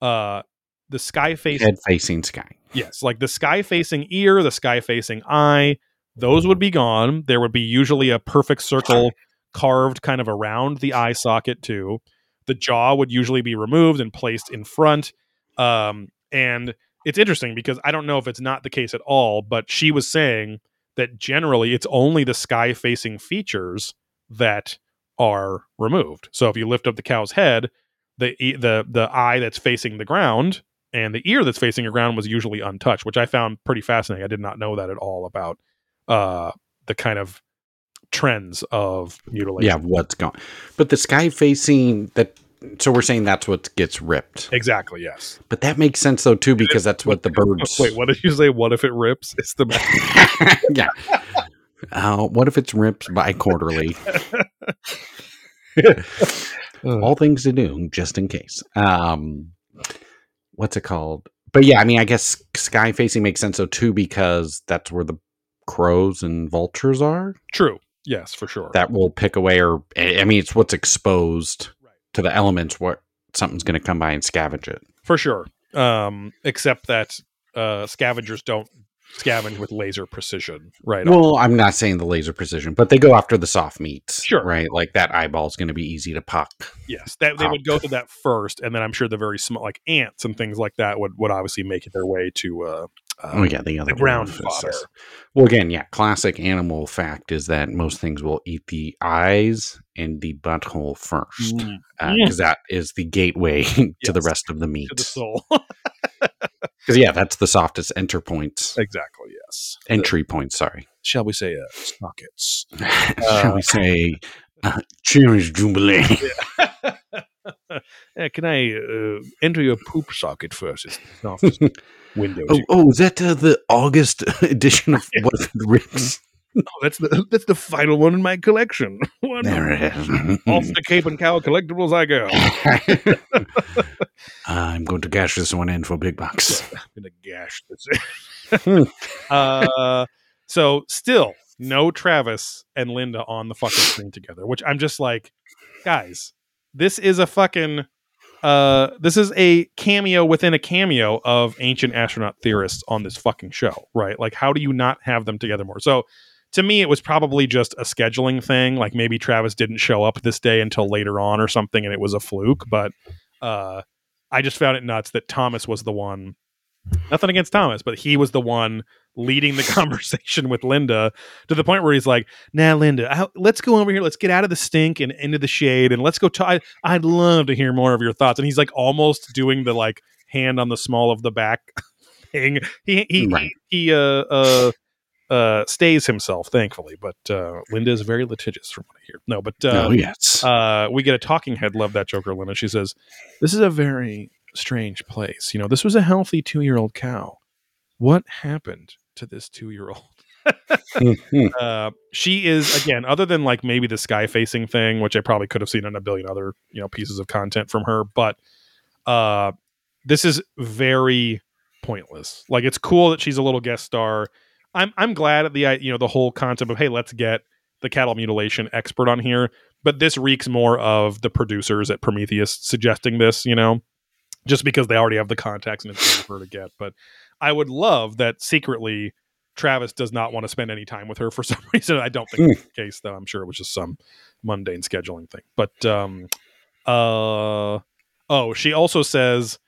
Uh, the sky facing Head facing sky. Yes, like the sky facing ear, the sky facing eye, those would be gone. There would be usually a perfect circle carved kind of around the eye socket too. The jaw would usually be removed and placed in front. Um, and it's interesting because I don't know if it's not the case at all, but she was saying that generally it's only the sky facing features that are removed. So if you lift up the cow's head, the the the eye that's facing the ground and the ear that's facing the ground was usually untouched, which I found pretty fascinating. I did not know that at all about uh, the kind of trends of mutilation. Yeah, what's gone? But the sky facing that. So we're saying that's what gets ripped. exactly. Yes. But that makes sense though too because that's what the birds. Wait, what did you say? What if it rips? It's the yeah. Uh, what if it's ripped by quarterly? All things to do, just in case. Um, what's it called? But yeah, I mean, I guess sky facing makes sense though too because that's where the crows and vultures are. true. Yes, for sure. That will pick away, or I mean, it's what's exposed Right. to the elements. What something's going to come by and scavenge it. for sure. Um, except that uh, scavengers don't scavenge with laser precision, right? Well, I'm not saying the laser precision, but they go after the soft meats. Sure. Right? Like that eyeball is going to be easy to puck. yes, that they would go to that first, and then I'm sure the very small, like ants and things like that, would would obviously make it their way to. Uh, uh, Oh, yeah. The other the ground fodder. uh, Well, again, yeah. Classic animal fact is that most things will eat the eyes and the butthole first. mm, Because that is the gateway to the rest of the meat. to the soul. Because, yeah, that's the softest enter points. exactly. Yes. Entry points, sorry. Shall we say uh, sockets? Shall we say, uh, cheers, Jubilee. Yeah, can I uh, enter your poop socket first? It's the softest window. Oh, oh, is that uh, the August edition of What the Ribs? Oh, that's the that's the final one in my collection. Wonderful. There it is. Off the Cape and Cowl Collectibles I go. I'm going to gash this one in for a big bucks. I'm gonna gash this. uh, so still no Travis and Linda on the fucking screen together, which I'm just like, guys, this is a fucking uh this is a cameo within a cameo of ancient astronaut theorists on this fucking show, right? Like how do you not have them together more? So to me it was probably just a scheduling thing, like maybe Travis didn't show up this day until later on or something and it was a fluke, but uh I just found it nuts that Thomas was the one nothing against Thomas, but he was the one leading the conversation with Linda to the point where he's like, "Now, Linda, I, let's go over here. Let's get out of the stink and into the shade, and let's go talk. I'd love to hear more of your thoughts." And he's like almost doing the like hand on the small of the back thing. He he Right. he, he uh uh uh stays himself, thankfully. But uh Linda is very litigious, from what I hear. No, but uh, oh, yes. uh, we get a talking head. Love that Joker, Linda. She says, "This is a very strange place. You know, this was a healthy two-year-old cow. What happened to this two-year-old?" Uh, she is again, other than like maybe the sky-facing thing, which I probably could have seen in a billion other you know pieces of content from her, but uh, this is very pointless. Like, it's cool that she's a little guest star. I'm I'm glad at the you know the whole concept of hey, let's get the cattle mutilation expert on here but this reeks more of the producers at Prometheus suggesting this, you know, just because they already have the contacts and it's easy for her to get. But I would love that secretly Travis does not want to spend any time with her for some reason. I don't think that's the case, though. I'm sure it was just some mundane scheduling thing. But um uh oh, she also says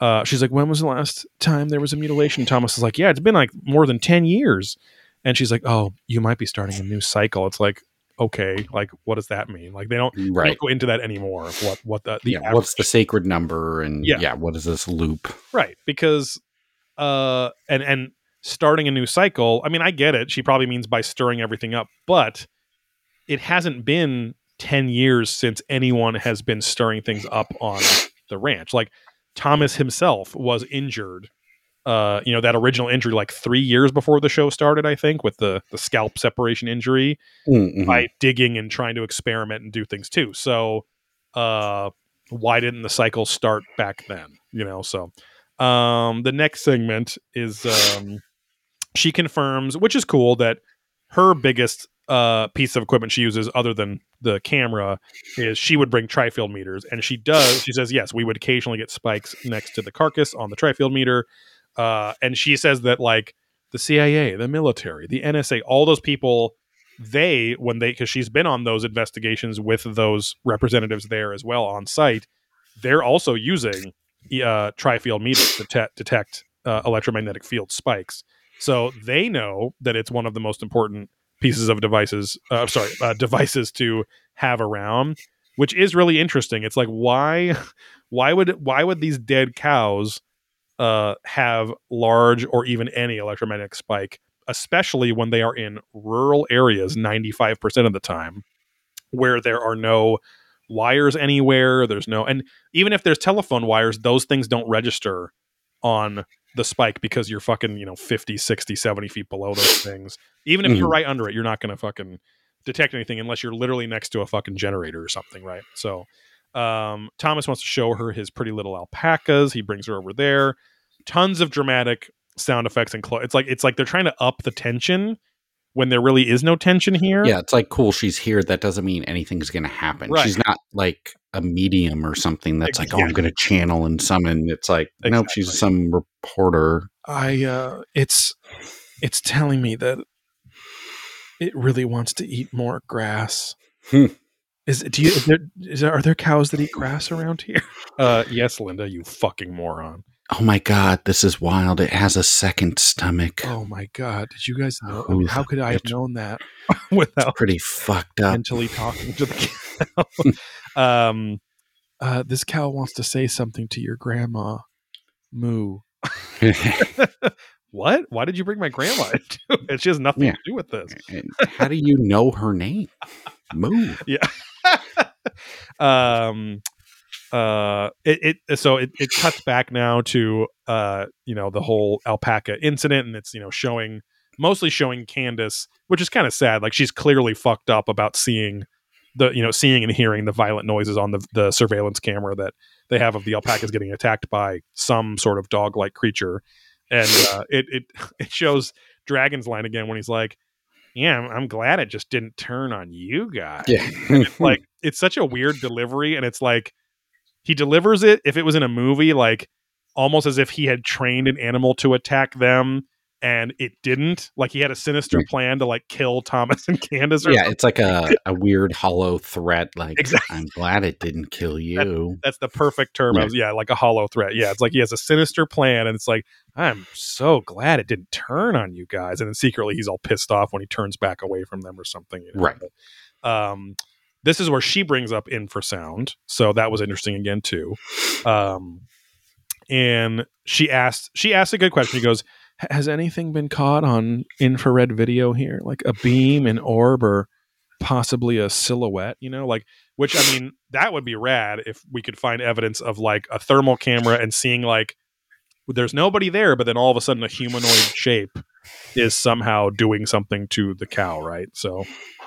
uh she's like, When was the last time there was a mutilation? Thomas is like, Yeah, it's been like more than ten years. And she's like, Oh, you might be starting a new cycle. It's like, okay, like what does that mean? Like they don't, they don't go into that anymore. What what the, the yeah, what's the sacred number? And Yeah. yeah. what is this loop? right? Because uh and and starting a new cycle. I mean, I get it. She probably means by stirring everything up, but it hasn't been ten years since anyone has been stirring things up on the ranch. Like Thomas himself was injured. Uh, you know that original injury like three years before the show started. I think with the the scalp separation injury. Mhm. by digging and trying to experiment and do things too. So, uh, why didn't the cycle start back then? You know, so um, the next segment is um, she confirms, which is cool, that her biggest uh, piece of equipment she uses, other than the camera, is she would bring trifield meters, and she does. She says, yes, we would occasionally get spikes next to the carcass on the trifield meter, uh, and she says that like the CIA, the military, the NSA, all those people they when they because she's been on those investigations with those representatives there as well on site they're also using uh, trifield meters to te- detect uh, electromagnetic field spikes so they know that it's one of the most important pieces of devices uh, sorry uh, devices to have around which is really interesting. It's like why why would why would these dead cows uh, have large or even any electromagnetic spike especially when they are in rural areas 95% of the time where there are no wires anywhere there's no and even if there's telephone wires those things don't register on the spike because you're fucking you know 50 60 70 feet below those things. Even if you're Mhm. right under it you're not going to fucking detect anything unless you're literally next to a fucking generator or something right? So um, thomas wants to show her his pretty little alpacas. He brings her over there. Tons of dramatic sound effects and clo- it's like it's like they're trying to up the tension when there really is no tension here. Yeah, it's like cool. She's here. That doesn't mean anything's going to happen. Right. She's not like a medium or something that's like, oh, I'm going to channel and summon. It's like, nope, she's some reporter. I uh it's it's telling me that it really wants to eat more grass. Hmm. Is do you is there, is there are there cows that eat grass around here? Uh yes, Linda, you fucking moron. Oh my god, this is wild. It has a second stomach. Oh my god, did you guys know? Who How could I have known that without pretty fucked up. mentally talking to the cow? um uh this cow wants to say something to your grandma. Moo. What? Why did you bring my grandma into it? She has nothing Yeah. to do with this. How do you know her name? Moo. Yeah. um uh it, it so it, it cuts back now to uh you know the whole alpaca incident and it's you know showing mostly showing candace which is kind of sad like she's clearly fucked up about seeing the you know seeing and hearing the violent noises on the the surveillance camera that they have of the alpacas getting attacked by some sort of dog like creature and uh it it it shows dragon's line again when he's like yeah I'm, I'm glad it just didn't turn on you guys Yeah. it's like it's such a weird delivery and it's like he delivers it if it was in a movie like almost as if he had trained an animal to attack them and it didn't like he had a sinister plan to like kill thomas and candace or yeah, it's like a, a weird hollow threat. Like, Exactly. I'm glad it didn't kill you. that's the perfect term Yeah. was, yeah like a hollow threat yeah it's like he has a sinister plan and it's like i'm so glad it didn't turn on you guys and then secretly he's all pissed off when he turns back away from them or something you know? Right. But, um this is where she brings up infrasound so that was interesting again too. Um and she asked she asked a good question. She goes has anything been caught on infrared video here? Like a beam an orb or possibly a silhouette you know? Like which i mean that would be rad if we could find evidence of like a thermal camera and seeing like there's nobody there but then all of a sudden a humanoid shape is somehow doing something to the cow right? So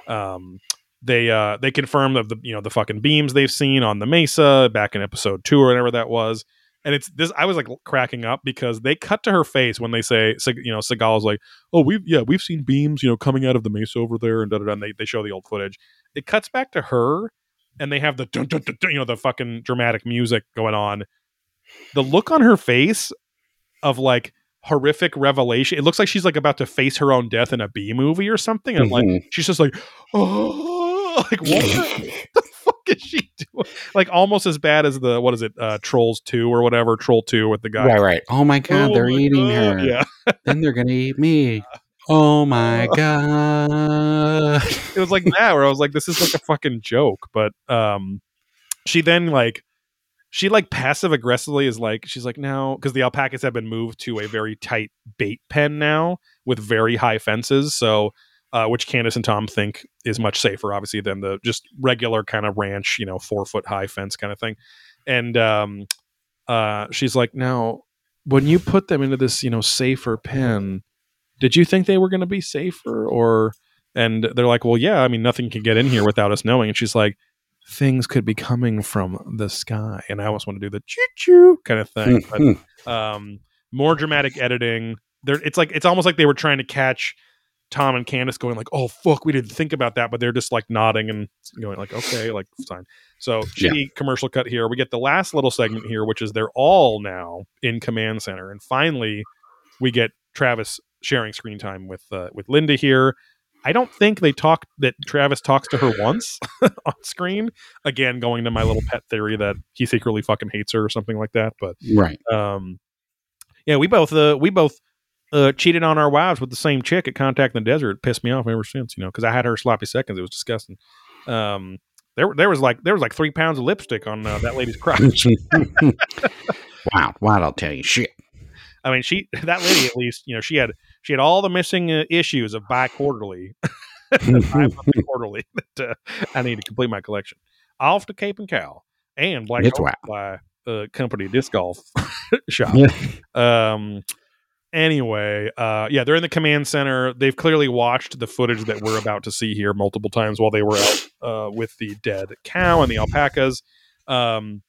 um they uh they confirm of the you know the fucking beams they've seen on the mesa back in episode two or whatever that was. And it's this i was like cracking up because they cut to her face when they say you know Segala's like oh we've yeah we've seen beams you know coming out of the mesa over there and da da da and they, they show the old footage. It cuts back to her and they have the dun, dun, dun, dun, you know the fucking dramatic music going on. The look on her face of like horrific revelation it looks like she's like about to face her own death in a b movie or something and like Mhm. she's just like oh like what the, the fuck is she doing like almost as bad as the what is it uh trolls 2 or whatever troll 2 with the guy Right, right. Oh my god, Oh they're my eating God. her. yeah Then they're gonna eat me. Oh my god. it was like that where I was like, this is like a fucking joke. But um she then like she like passive aggressively is like she's like now because the alpacas have been moved to a very tight bait pen now with very high fences. So uh, which Candace and Tom think is much safer, obviously, than the just regular kind of ranch, you know, four foot high fence kind of thing. And um, uh, she's like, now, when you put them into this, you know, safer pen, did you think they were going to be safer or and they're like well yeah i mean nothing can get in here without us knowing and she's like things could be coming from the sky and i almost want to do the choo choo kind of thing Mhm. but um more dramatic editing there it's like it's almost like they were trying to catch tom and candace going like oh fuck we didn't think about that but they're just like nodding and going like okay like fine so Yeah. shitty commercial cut here we get the last little segment here which is they're all now in command center and finally we get travis sharing screen time with uh, with linda here I don't think they talk that Travis talks to her once on screen. Again, going to my little pet theory that he secretly fucking hates her or something like that. But Right. um, yeah, we both uh, we both uh, cheated on our wives with the same chick at Contact in the Desert. It pissed me off ever since, you know, because I had her sloppy seconds. It was disgusting. Um, there, there was like there was like three pounds of lipstick on uh, that lady's crotch. wow, wow, I'll tell you shit. I mean, she that lady at least, you know, she had she had all the missing uh, issues of bi quarterly, quarterly that uh, I need to complete my collection. Off to Cape and Cowl and Black It's wow. by uh, Company Disc Golf Shop. Yeah. Um. Anyway, uh, yeah, they're in the command center. They've clearly watched the footage that we're about to see here multiple times while they were out uh, with the dead cow and the alpacas. Um,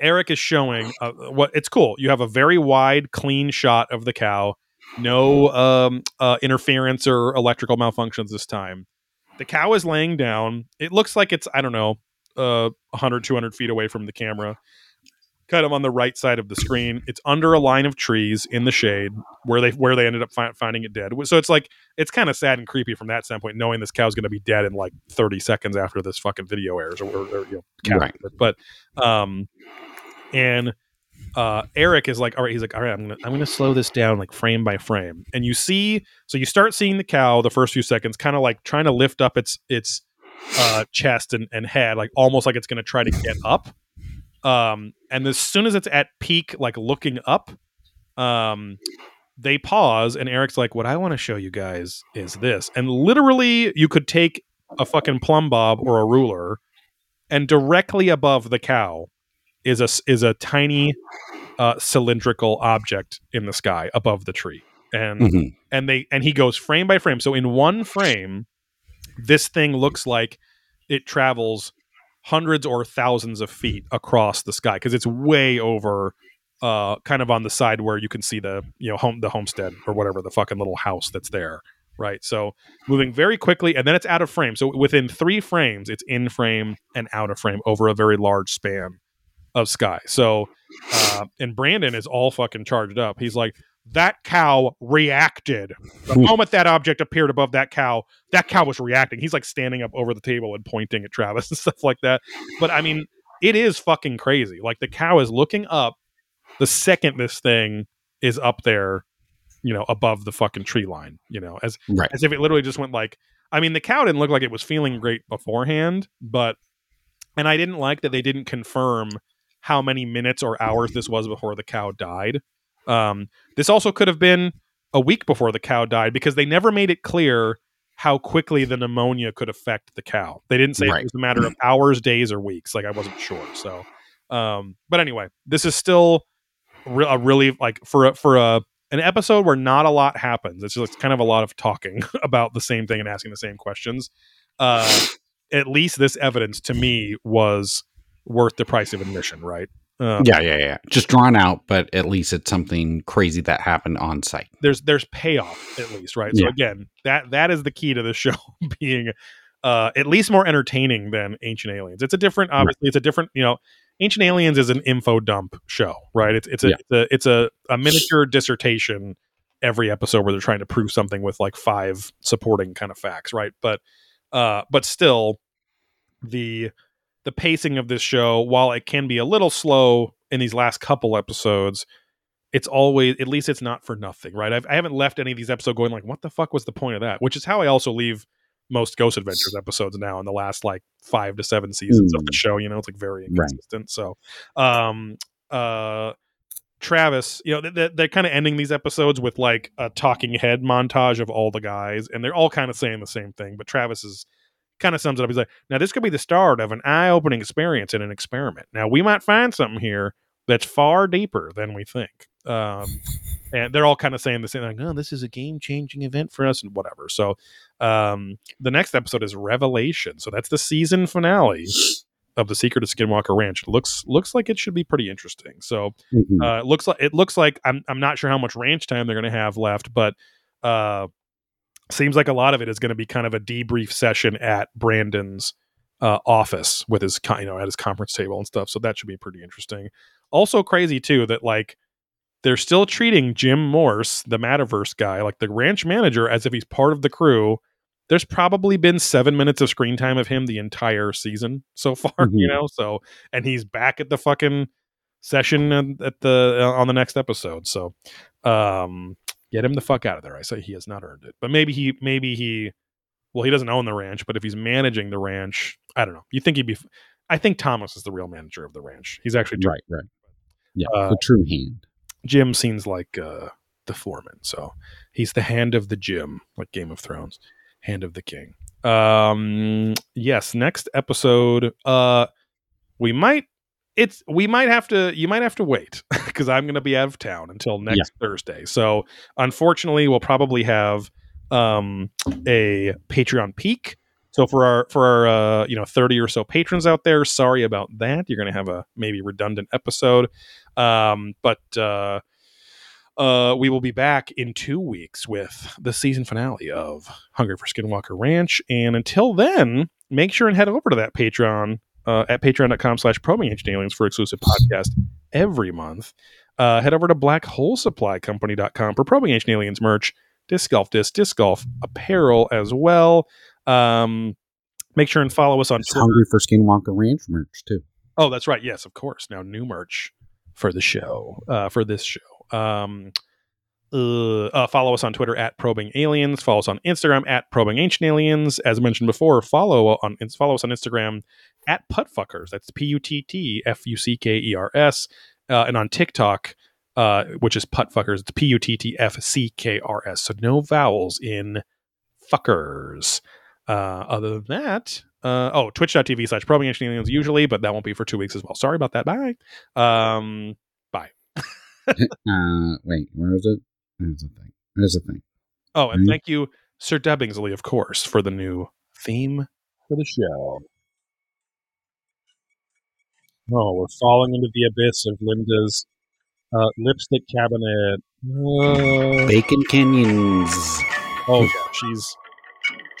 Erik is showing uh, what it's cool. You have a very wide, clean shot of the cow. no um, uh, interference or electrical malfunctions this time. The cow is laying down. It looks like it's I don't know, uh, 100 200 feet away from the camera kind of on the right side of the screen. It's under a line of trees in the shade where they where they ended up fi- finding it dead. So it's like it's kind of sad and creepy from that standpoint, knowing this cow's going to be dead in like 30 seconds after this fucking video airs, or, or, or you know, cow. Right. But um, and uh, Erik is like, all right, he's like, all right, I'm gonna I'm gonna slow this down like frame by frame, and you see, so you start seeing the cow the first few seconds, kind of like trying to lift up its its uh, chest and, and head, like almost like it's gonna try to get up um, and as soon as it's at peak, like looking up, um, they pause, and Erik's like, "What I want to show you guys is this." And literally, you could take a fucking plumb bob or a ruler, and directly above the cow is a is a tiny uh, cylindrical object in the sky above the tree, and Mhm. and they and he goes frame by frame. So in one frame, this thing looks like it travels hundreds or thousands of feet across the sky because it's way over uh kind of on the side where you can see the you know home the homestead or whatever the fucking little house that's there right? So moving very quickly and then it's out of frame. So within three frames it's in frame and out of frame over a very large span of sky. So uh and brandon is all fucking charged up. He's like that cow reacted. The hmm. moment that object appeared above that cow that cow was reacting. He's like standing up over the table and pointing at travis and stuff like that. But i mean it is fucking crazy. Like the cow is looking up the second this thing is up there you know above the fucking tree line you know as Right. as if it literally just went like i mean the cow didn't look like it was feeling great beforehand but and i didn't like that they didn't confirm how many minutes or hours this was before the cow died um this also could have been a week before the cow died because they never made it clear how quickly the pneumonia could affect the cow they didn't say Right. it was a matter of hours days or weeks like i wasn't sure so um but anyway this is still re- a really like for a for a an episode where not a lot happens. It's just kind of a lot of talking about the same thing and asking the same questions. Uh, at least this evidence to me was worth the price of admission, right? Um, Yeah, yeah, yeah. Just drawn out, but at least it's something crazy that happened on site. there's there's payoff at least, right? So Yeah. again, that that is the key to the show being uh, at least more entertaining than Ancient Aliens. It's a different, obviously, it's a different, you know, Ancient Aliens is an info dump show, right? It's it's a Yeah. it's a it's a, a miniature dissertation every episode where they're trying to prove something with like five supporting kind of facts, right? But uh, but still, the the pacing of this show, while it can be a little slow in these last couple episodes, it's always at least it's not for nothing, right? I've, I haven't left any of these episodes going like, what the fuck was the point of that? Which is how I also leave most Ghost Adventures episodes now in the last like five to seven seasons of the Mm. show. You know, it's like very Right. inconsistent. So, um, uh, Travis, you know, they- they- they're kind of ending these episodes with like a talking head montage of all the guys, and they're all kind of saying the same thing. But Travis is kind of sums it up. He's like, now this could be the start of an eye-opening experience in an experiment. Now we might find something here that's far deeper than we think. Um, and they're all kind of saying the same, like, "Oh, this is a game-changing event for us," and whatever. So, um, the next episode is Revelation. So that's the season finale of the Secret of Skinwalker Ranch. It looks looks like it should be pretty interesting. So, Mhm. uh, it looks like it looks like I'm I'm not sure how much ranch time they're going to have left, but uh, seems like a lot of it is going to be kind of a debrief session at Brandon's uh, office with his you know at his conference table and stuff. So that should be pretty interesting. Also crazy too that like they're still treating Jim Morse, the Metaverse guy, like the ranch manager, as if he's part of the crew. There's probably been seven minutes of screen time of him the entire season so far, you Mhm. know. So, and he's back at the fucking session and- at the uh, on the next episode. So, um, get him the fuck out of there. I say he has not earned it, but maybe he, maybe he, well, he doesn't own the ranch, but if he's managing the ranch, I don't know. You think he'd be? I think Thomas is the real manager of the ranch. He's actually Right, right. Yeah, Uh, the true hand. Jim seems like uh, the foreman, so he's the hand of the Jim, like Game of Thrones, hand of the king. Um, yes, next episode, uh, we might. It's we might have to. You might have to wait because I'm going to be out of town until next Thursday. So unfortunately, we'll probably have um, a Patreon peak. So for our for our uh, you know 30 or so patrons out there, sorry about that. You're going to have a maybe redundant episode. Um, but uh, Uh, we will be back in two weeks with the season finale of Hungry for Skinwalker Ranch. And until then, make sure and head over to that Patreon uh, at patreon.com slash probing aliens for exclusive podcast every month. Uh, head over to blackholesupplycompany.com for probing ancient aliens merch, disc golf disc, disc golf apparel as well. Um, make sure and follow us on It's Twitter. hungry for Skinwalker Ranch merch too. Oh, that's right. Yes, of course. Now new merch for the show, uh, for this show. Um, uh, uh, follow us on Twitter at Probing Aliens. Follow us on Instagram at Probing Ancient Aliens. As mentioned before, follow on follow us on Instagram at Puttfuckers. That's P U T T F U C K E R S, uh, and on TikTok, uh, which is Puttfuckers. It's P U T T F C K R S. So no vowels in fuckers. Uh, other than that, oh, twitch.tv slash probing ancient aliens usually, but that won't be for two weeks as well. Sorry about that. Bye. Um, Uh, wait, where is it? There's a thing. There's a thing. oh, and Mhm. thank you, Sir Debbingsley, of course, for the new theme for the show. Oh, we're falling into the abyss of Linda's uh, lipstick cabinet. Uh, Bacon Canyons. oh, yeah, she's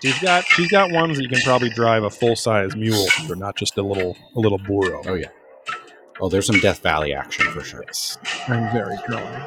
she's got she's got ones that you can probably drive a full size mule through, not just a little a little burro. Oh yeah. Oh, there's some Death Valley action for sure. Yes, I'm very drawn.